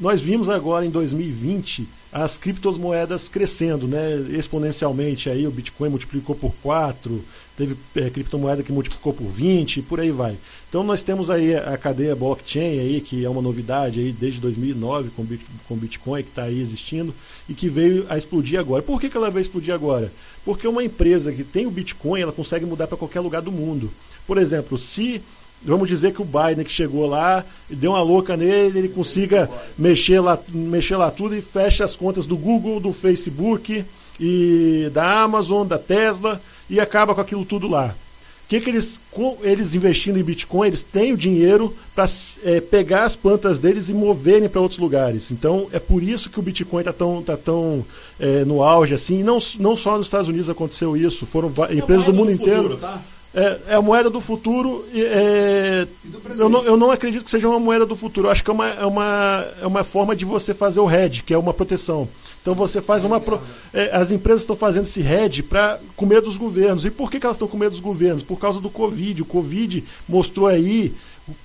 Nós vimos agora em 2020 as criptomoedas crescendo, né, exponencialmente aí, o Bitcoin multiplicou por 4, teve é, criptomoeda que multiplicou por 20 e por aí vai. Então nós temos aí a cadeia blockchain aí, que é uma novidade aí desde 2009 com com Bitcoin que está aí existindo e que veio a explodir agora. Por que, que ela veio explodir agora? Porque uma empresa que tem o Bitcoin, ela consegue mudar para qualquer lugar do mundo. Por exemplo, se vamos dizer que o Biden que chegou lá e deu uma louca nele, ele consiga mexer lá, mexer lá tudo e fecha as contas do Google, do Facebook e da Amazon, da Tesla e acaba com aquilo tudo lá. O que, que eles, com eles investindo em Bitcoin, eles têm o dinheiro para pegar as plantas deles e moverem para outros lugares. Então é por isso que o Bitcoin está tão, tá tão é, no auge assim. Não, não só nos Estados Unidos aconteceu isso, foram empresas do mundo inteiro. É, é a moeda do futuro. E, é, eu, não, eu não acredito que seja uma moeda do futuro. Eu acho que é uma, é, uma, é uma forma de você fazer o hedge, que é uma proteção. Então você faz uma. pro- é, as empresas estão fazendo esse hedge para com medo dos governos. E por que, que elas estão com medo dos governos? Por causa do Covid. O Covid mostrou aí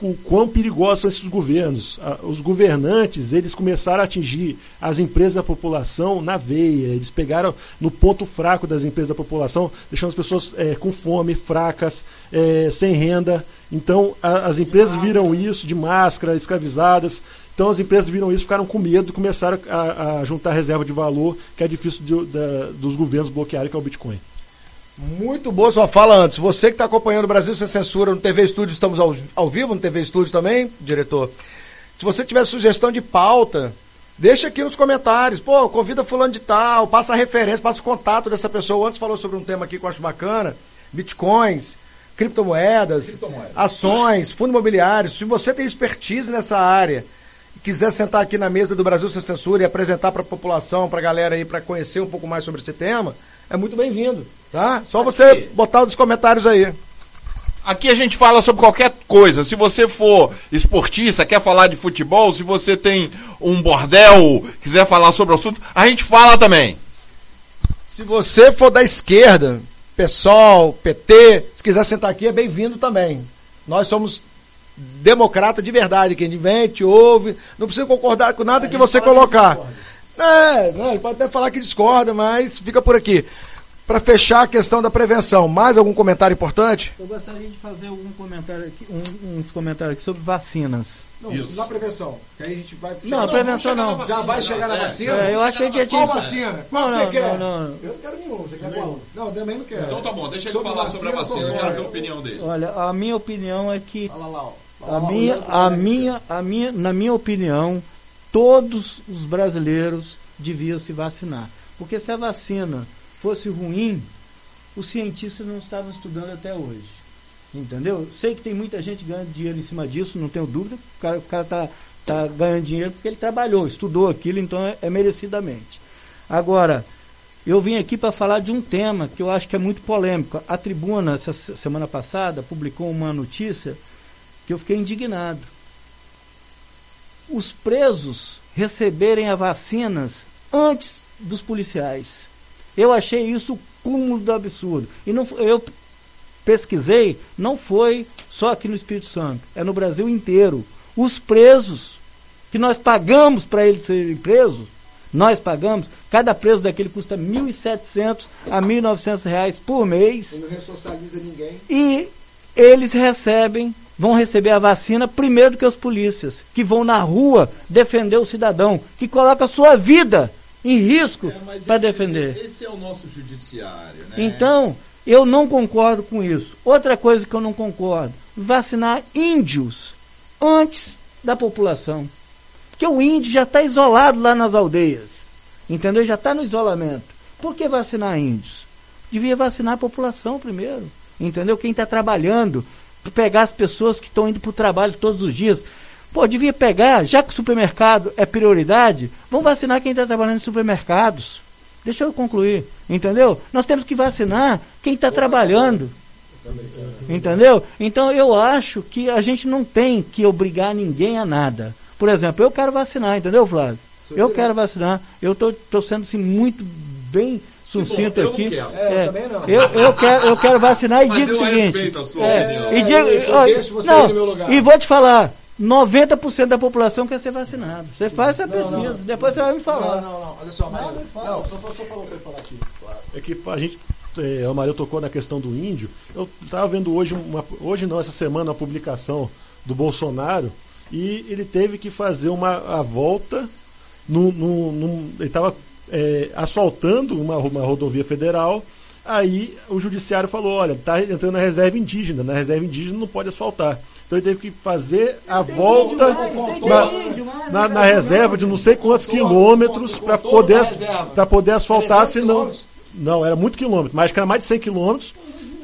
o, quão perigosos são esses governos. Ah, Os governantes, eles começaram a atingir as empresas da população na veia. Eles pegaram no ponto fraco das empresas da população, deixando as pessoas eh, com fome, fracas, eh, sem renda. Então, a- as empresas viram isso de máscara, escravizadas. Então, as empresas viram isso, ficaram com medo e começaram a, a juntar reserva de valor, que é difícil de- da- dos governos bloquearem, que é o Bitcoin. Muito boa sua fala antes. Você que está acompanhando o Brasil Sem Censura no TV Estúdio, estamos ao, ao vivo no TV Estúdio também, diretor. Se você tiver sugestão de pauta, deixa aqui nos comentários. Pô, convida fulano de tal, passa a referência, passa o contato dessa pessoa. Antes falou sobre um tema aqui que eu acho bacana, bitcoins, criptomoedas, ações, fundo imobiliário. Se você tem expertise nessa área e quiser sentar aqui na mesa do Brasil Sem Censura e apresentar para a população, para a galera aí, para conhecer um pouco mais sobre esse tema, é muito bem-vindo, tá? Só você botar nos comentários aí. Aqui a gente fala sobre qualquer coisa. Se você for esportista, quer falar de futebol, se você tem um bordel, quiser falar sobre o assunto, a gente fala também. Se você for da esquerda, PSOL, PT, se quiser sentar aqui, é bem-vindo também. Nós somos democrata de verdade. Quem vem, te ouve, não precisa concordar com nada que você colocar. É, não, ele pode até falar que discorda, mas fica por aqui. Para fechar a questão da prevenção, mais algum comentário importante? Eu gostaria de fazer algum comentário aqui, um- uns comentários aqui sobre vacinas. Não, Isso. na prevenção. Que aí a gente vai. Não, a prevenção não. Já vai chegar na vacina? É, eu acho que a gente Qual vacina? Qual Não, você não, quer? não, não. Eu não quero nenhum. Você quer qual? Não, também não quero. Então tá bom, deixa ele Sobre falar sobre a vacina, vacina, eu quero ver a opinião dele. Olha, a minha opinião é que Olha lá, ó. a minha, a minha, a minha, na minha opinião, todos os brasileiros deviam se vacinar. Porque se a vacina fosse ruim, os cientistas não estavam estudando até hoje. Entendeu? Sei que tem muita gente ganhando dinheiro em cima disso, não tenho dúvida. O cara, o cara tá, tá ganhando dinheiro porque ele trabalhou, estudou aquilo, então é, é merecidamente. Agora, eu vim aqui para falar de um tema que eu acho que é muito polêmico. A tribuna, essa semana passada, publicou uma notícia que eu fiquei indignado. Os presos receberem as vacinas antes dos policiais. Eu achei isso o cúmulo do absurdo. E não, eu pesquisei, não foi só aqui no Espírito Santo, é no Brasil inteiro. Os presos, que nós pagamos para eles serem presos, nós pagamos, cada preso daquele custa R$ 1.700 a 1.900 reais por mês. E não ressocializa ninguém. E eles recebem, vão receber a vacina primeiro do que os polícias, que vão na rua defender o cidadão, que coloca a sua vida em risco é, para defender. Esse é o nosso judiciário, né? Então, eu não concordo com isso. Outra coisa que eu não concordo, vacinar índios antes da população. Porque o índio já está isolado lá nas aldeias. Entendeu? Já está no isolamento. Por que vacinar índios? Devia vacinar a população primeiro. Entendeu? Quem está trabalhando. Pegar as pessoas que estão indo para o trabalho todos os dias. Pô, devia pegar, já que o supermercado é prioridade, vamos vacinar quem está trabalhando em supermercados. Deixa eu concluir, entendeu? Nós temos que vacinar quem está trabalhando. Entendeu? Então eu acho que a gente não tem que obrigar ninguém a nada. Por exemplo, eu quero vacinar, entendeu, Flávio? Eu quero vacinar. Eu estou sendo assim, muito bem sucinto bom, aqui. Eu, é, eu, eu, quero, eu quero vacinar e digo o seguinte. É, e digo, não, e vou te falar, 90% da população quer ser vacinada. Você faz essa pesquisa, não, depois você vai me falar. Não, não, não. Olha só, Maria. Não, não, só, só, só falou para falar aqui. É que a gente é, o Maria tocou na questão do índio. Eu estava vendo hoje, uma, hoje não, essa semana, a publicação do Bolsonaro e ele teve que fazer uma a volta. No, no, no ele estava é, asfaltando uma, uma rodovia federal. Aí o judiciário falou: olha, está entrando na reserva indígena. Na reserva indígena não pode asfaltar. Então ele teve que fazer a volta na, na, na reserva de não sei quantos quilômetros para poder, poder asfaltar, senão. Não, era muito quilômetro, mas era mais de 100 quilômetros,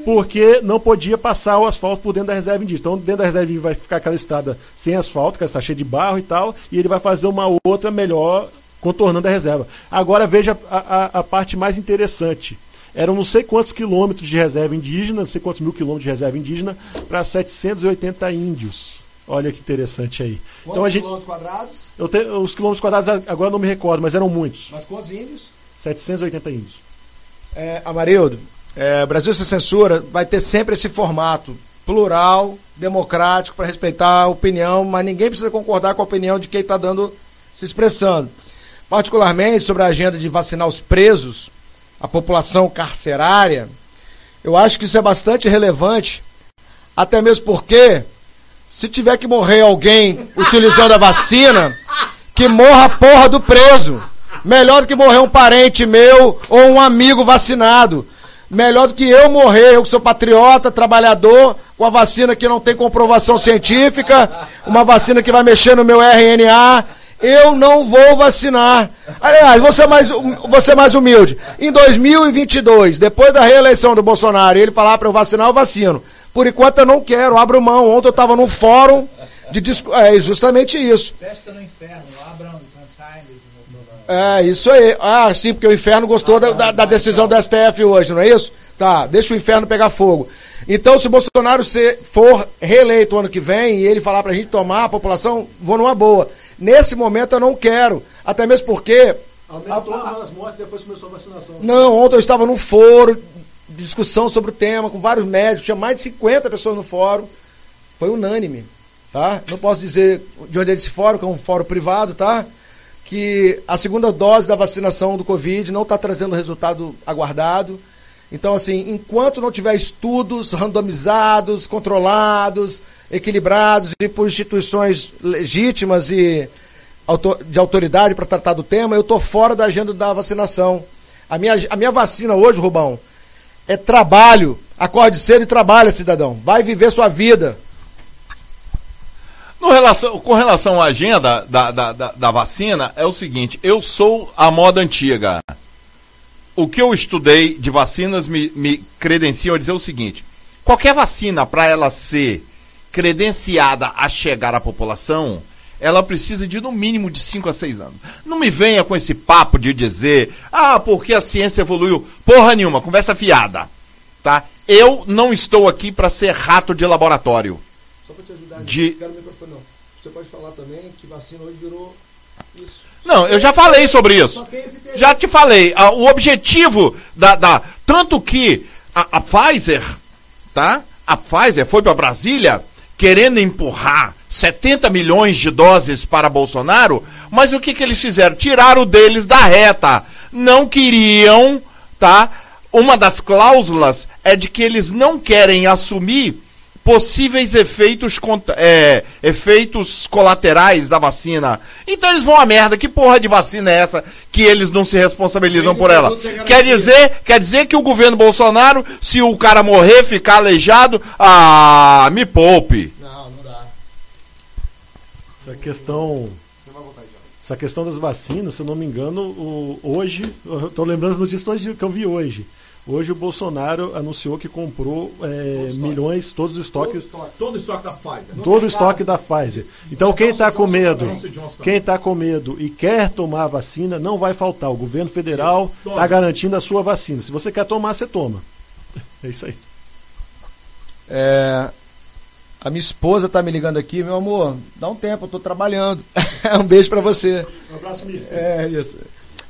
porque não podia passar o asfalto por dentro da reserva indígena. Então, dentro da reserva indígena vai ficar aquela estrada sem asfalto, que está cheia de barro e tal, e ele vai fazer uma outra melhor contornando a reserva. Agora veja a, a, a parte mais interessante eram não sei quantos quilômetros de reserva indígena, não sei quantos mil quilômetros de reserva indígena, para 780 índios. Olha que interessante aí. Quantos então, a gente, quilômetros quadrados? Eu te, os quilômetros quadrados agora não me recordo, mas eram muitos. Mas quantos índios? 780 índios. É, Amarildo, é, Brasil Sem Censura vai ter sempre esse formato plural, democrático, para respeitar a opinião, mas ninguém precisa concordar com a opinião de quem está dando, se expressando. Particularmente sobre a agenda de vacinar os presos, a população carcerária, eu acho que isso é bastante relevante, até mesmo porque, se tiver que morrer alguém utilizando a vacina, que morra a porra do preso. Melhor do que morrer um parente meu ou um amigo vacinado. Melhor do que eu morrer, eu que sou patriota, trabalhador, com a vacina que não tem comprovação científica, uma vacina que vai mexer no meu RNA, eu não vou vacinar. Aliás, você mais, você mais humilde. Em 2022, depois da reeleição do Bolsonaro, ele falar para eu vacinar, eu vacino. Por enquanto eu não quero, abro mão. Ontem eu estava num fórum de disco... É justamente isso. Festa no inferno, abram é, isso aí. Ah, sim, porque o inferno gostou da, da, da, decisão do STF hoje, não é isso? Tá, deixa o inferno pegar fogo. Então, se o Bolsonaro for reeleito ano que vem e ele falar pra gente tomar, a população, vou numa boa. Nesse momento eu não quero. Até mesmo porque. Aumentou a, as mortes depois começou a vacinação. Não, ontem eu estava num fórum, discussão sobre o tema, com vários médicos, tinha mais de 50 pessoas no fórum. Foi unânime. Tá? Não posso dizer de onde é esse fórum, que é um fórum privado, tá? Que a segunda dose da vacinação do Covid não está trazendo o resultado aguardado. Então, assim, enquanto não tiver estudos randomizados, controlados, equilibrados e por instituições legítimas e de autoridade para tratar do tema, eu estou fora da agenda da vacinação. A minha, a minha vacina hoje, Rubão, é trabalho. Acorde cedo e trabalha, cidadão. Vai viver sua vida. Relação, com relação à agenda da, da, da, da vacina, é o seguinte: eu sou a moda antiga o que eu estudei de vacinas me, me credenciam a dizer o seguinte: qualquer vacina, para ela ser credenciada a chegar à população, ela precisa de no mínimo de 5 a 6 anos. Não me venha com esse papo de dizer, ah, porque a ciência evoluiu. Porra nenhuma, conversa fiada. Tá? Eu não estou aqui para ser rato de laboratório. Só para te ajudar, De- quero o microfone não. Você pode falar também que vacina hoje virou isso. Não, eu já falei sobre isso. Já te falei, o objetivo da, da- tanto que a, a Pfizer, tá? A Pfizer foi para Brasília querendo empurrar 70 milhões de doses para Bolsonaro, mas o que que eles fizeram? Tiraram deles da reta. Não queriam, tá? Uma das cláusulas é de que eles não querem assumir possíveis efeitos, contra- é, efeitos colaterais da vacina. Então eles vão a merda. Que porra de vacina é essa que eles não se responsabilizam por ela? Quer dizer, quer dizer que o governo Bolsonaro, se o cara morrer, ficar aleijado, ah, me poupe. Não, não dá. Essa questão, essa questão das vacinas, se eu não me engano, o- hoje, eu estou lembrando as notícias que eu vi hoje. Hoje o Bolsonaro anunciou que comprou é, milhões, todos os estoques, estoque, todo estoque da Pfizer. Todo o estoque da Pfizer. Então quem está com medo, quem está com medo e quer tomar a vacina, não vai faltar. O governo federal está garantindo a sua vacina. Se você quer tomar, você toma. [LAUGHS] É isso aí. É, a minha esposa tá me ligando aqui, meu amor, dá um tempo, eu tô trabalhando. [LAUGHS] um beijo pra você. Um abraço, Mir. É isso.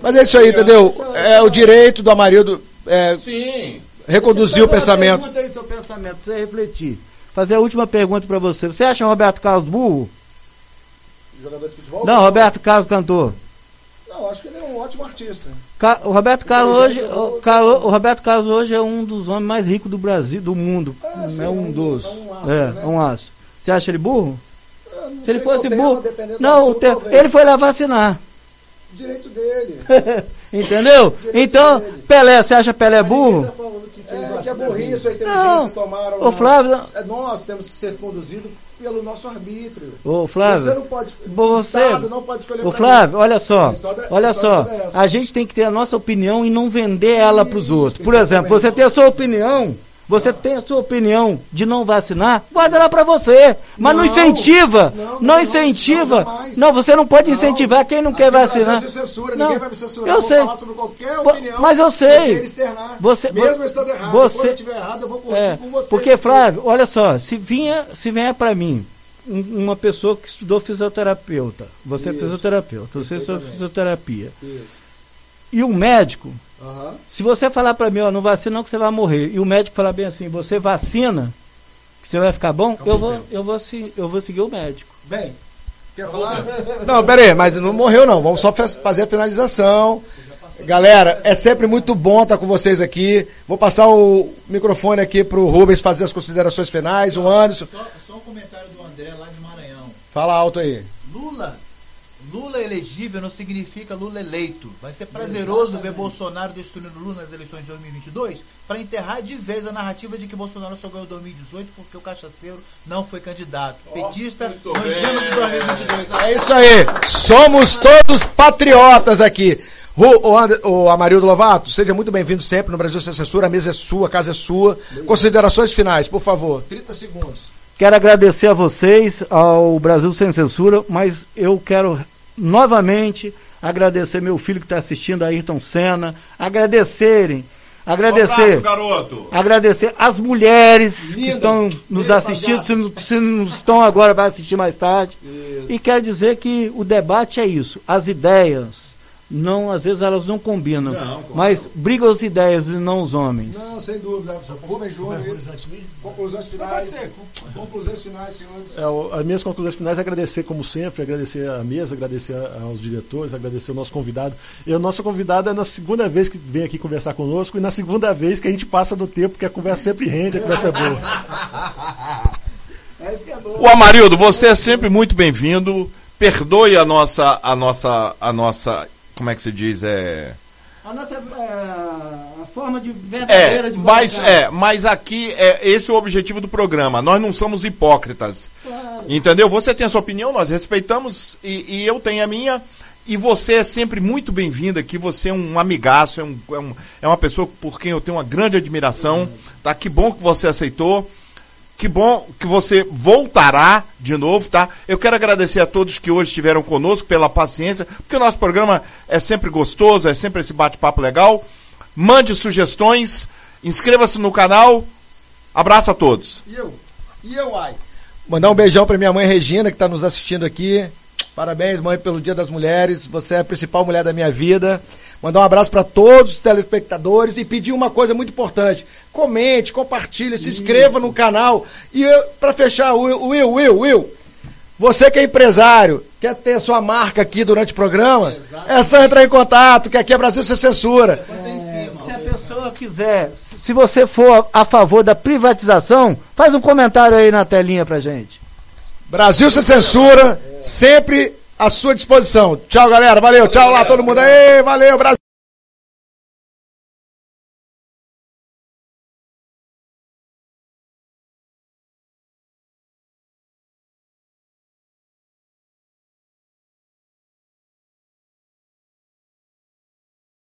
Mas é isso aí, entendeu? É o direito do Amarildo é, Sim. reconduzir o pensamento. Pergunta aí seu pensamento, pra você refletir. Fazer a última pergunta pra você. Você acha o Roberto Carlos burro? Jogador de futebol? Não, Roberto Carlos cantor. Não, acho que ele é um ótimo artista. Ca- O Roberto Carlos hoje, o, o Roberto Carlos hoje é um dos homens mais ricos do Brasil, do mundo. Ah, sim, é é um um- dos. é um astro, é, né? é um astro. Você acha ele burro? Se ele fosse tema, burro, não, assunto, ele foi lá vacinar. Direito dele. [LAUGHS] Entendeu? Então, Pelé, você acha Pelé burro? É que é burrice a inteligência Não. tomaram. Ô Flávio, É, Nós temos que ser conduzidos pelo nosso arbítrio. ô Você Flávio, não pode. você, o Estado não pode escolher ô Flávio, olha só, A história- a olha só, é a gente tem que ter a nossa opinião e não vender ela para os outros. Por exemplo, você tem a sua opinião, você tem a sua opinião de não vacinar, guarda lá para você, mas não, Não, incentiva, não, não, não, incentiva, não, você não pode incentivar quem não Aqui quer vacinar. censura, Não, ninguém vai me censurar. eu sei. opinião. mas eu sei. externar. Você- Mesmo eu estando errado, você- eu estiver errado, eu vou corrigir É, com você. porque Flávio, olha só, se vinha, se vier para mim um- uma pessoa que estudou fisioterapeuta, você é Isso. fisioterapeuta, você estudou Perfeitamente. fisioterapia, Isso. e um médico, Aham. se você falar para mim, ó, não vacina não que você vai morrer, e o médico falar bem assim, você vacina, que você vai ficar bom, eu vou, eu vou, se- eu vou seguir o médico. Bem, quer falar? [LAUGHS] Não, pera aí, mas não morreu não. Vamos só fa- fazer a finalização. Galera, é sempre muito bom estar com vocês aqui. Vou passar o microfone aqui pro Rubens fazer as considerações finais, o Anderson. Só, só um comentário do André lá de Maranhão. Fala alto aí. Lula, Lula elegível não significa Lula eleito. Vai ser prazeroso ver Bolsonaro destruindo Lula nas eleições de 2022 para enterrar de vez a narrativa de que Bolsonaro só ganhou 2018 porque o cachaceiro não foi candidato. Petista, no bem. ano de 2022. É isso aí. Somos todos patriotas aqui. O, o, o Amarildo Lovato, seja muito bem-vindo sempre no Brasil Sem Censura. A mesa é sua, a casa é sua. Considerações finais, por favor. 30 segundos. Quero agradecer a vocês, ao Brasil Sem Censura, mas eu quero novamente agradecer meu filho que está assistindo, Ayrton Senna, agradecerem, Um agradecer. abraço, garoto. Agradecer as mulheres que Linda. estão nos Linda assistindo, se não, se não estão agora, vai assistir mais tarde. E quero dizer que o debate é isso. As ideias, não, às vezes elas não combinam. Não, claro. Mas brigam as ideias e não os homens. Não, sem dúvida. Rubens Júnior, conclusões finais. Conclusões finais, senhores. É, as minhas conclusões finais é agradecer, como sempre, agradecer a mesa, agradecer a- aos diretores, agradecer o nosso convidado. E o nosso convidado é na segunda vez que vem aqui conversar conosco e na segunda vez que a gente passa do tempo, porque a conversa sempre rende, a conversa é boa. [LAUGHS] O Amarildo, você é sempre muito bem-vindo. Perdoe a nossa, a nossa, a nossa, como é que se diz, é, A nossa a forma de é, mas é, mas aqui é esse é o objetivo do programa. Nós não somos hipócritas, entendeu? Você tem a sua opinião, nós respeitamos e, e eu tenho a minha. E você é sempre muito bem-vindo aqui. Você é um amigaço, é, um- é um- é uma pessoa por quem eu tenho uma grande admiração. Tá? Que bom que você aceitou. Que bom que você voltará de novo, tá? Eu quero agradecer a todos que hoje estiveram conosco pela paciência, porque o nosso programa é sempre gostoso, é sempre esse bate-papo legal. Mande sugestões, inscreva-se no canal. Abraço a todos. E eu? E eu, ai? Mandar um beijão para minha mãe Regina, que está nos assistindo aqui. Parabéns, mãe, pelo Dia das Mulheres. Você é a principal mulher da minha vida. Mandar um abraço para todos os telespectadores e pedir uma coisa muito importante. Comente, compartilhe, se inscreva no canal. E para fechar, Will, Will, Will, Will, você que é empresário, quer ter sua marca aqui durante o programa, é só entrar em contato, que aqui é Brasil Sem Censura. É, se a pessoa quiser, se você for a favor da privatização, faz um comentário aí na telinha pra gente. Brasil Sem Censura, sempre à sua disposição. Tchau, galera. Valeu. Tchau lá, todo mundo aí. Valeu, Brasil.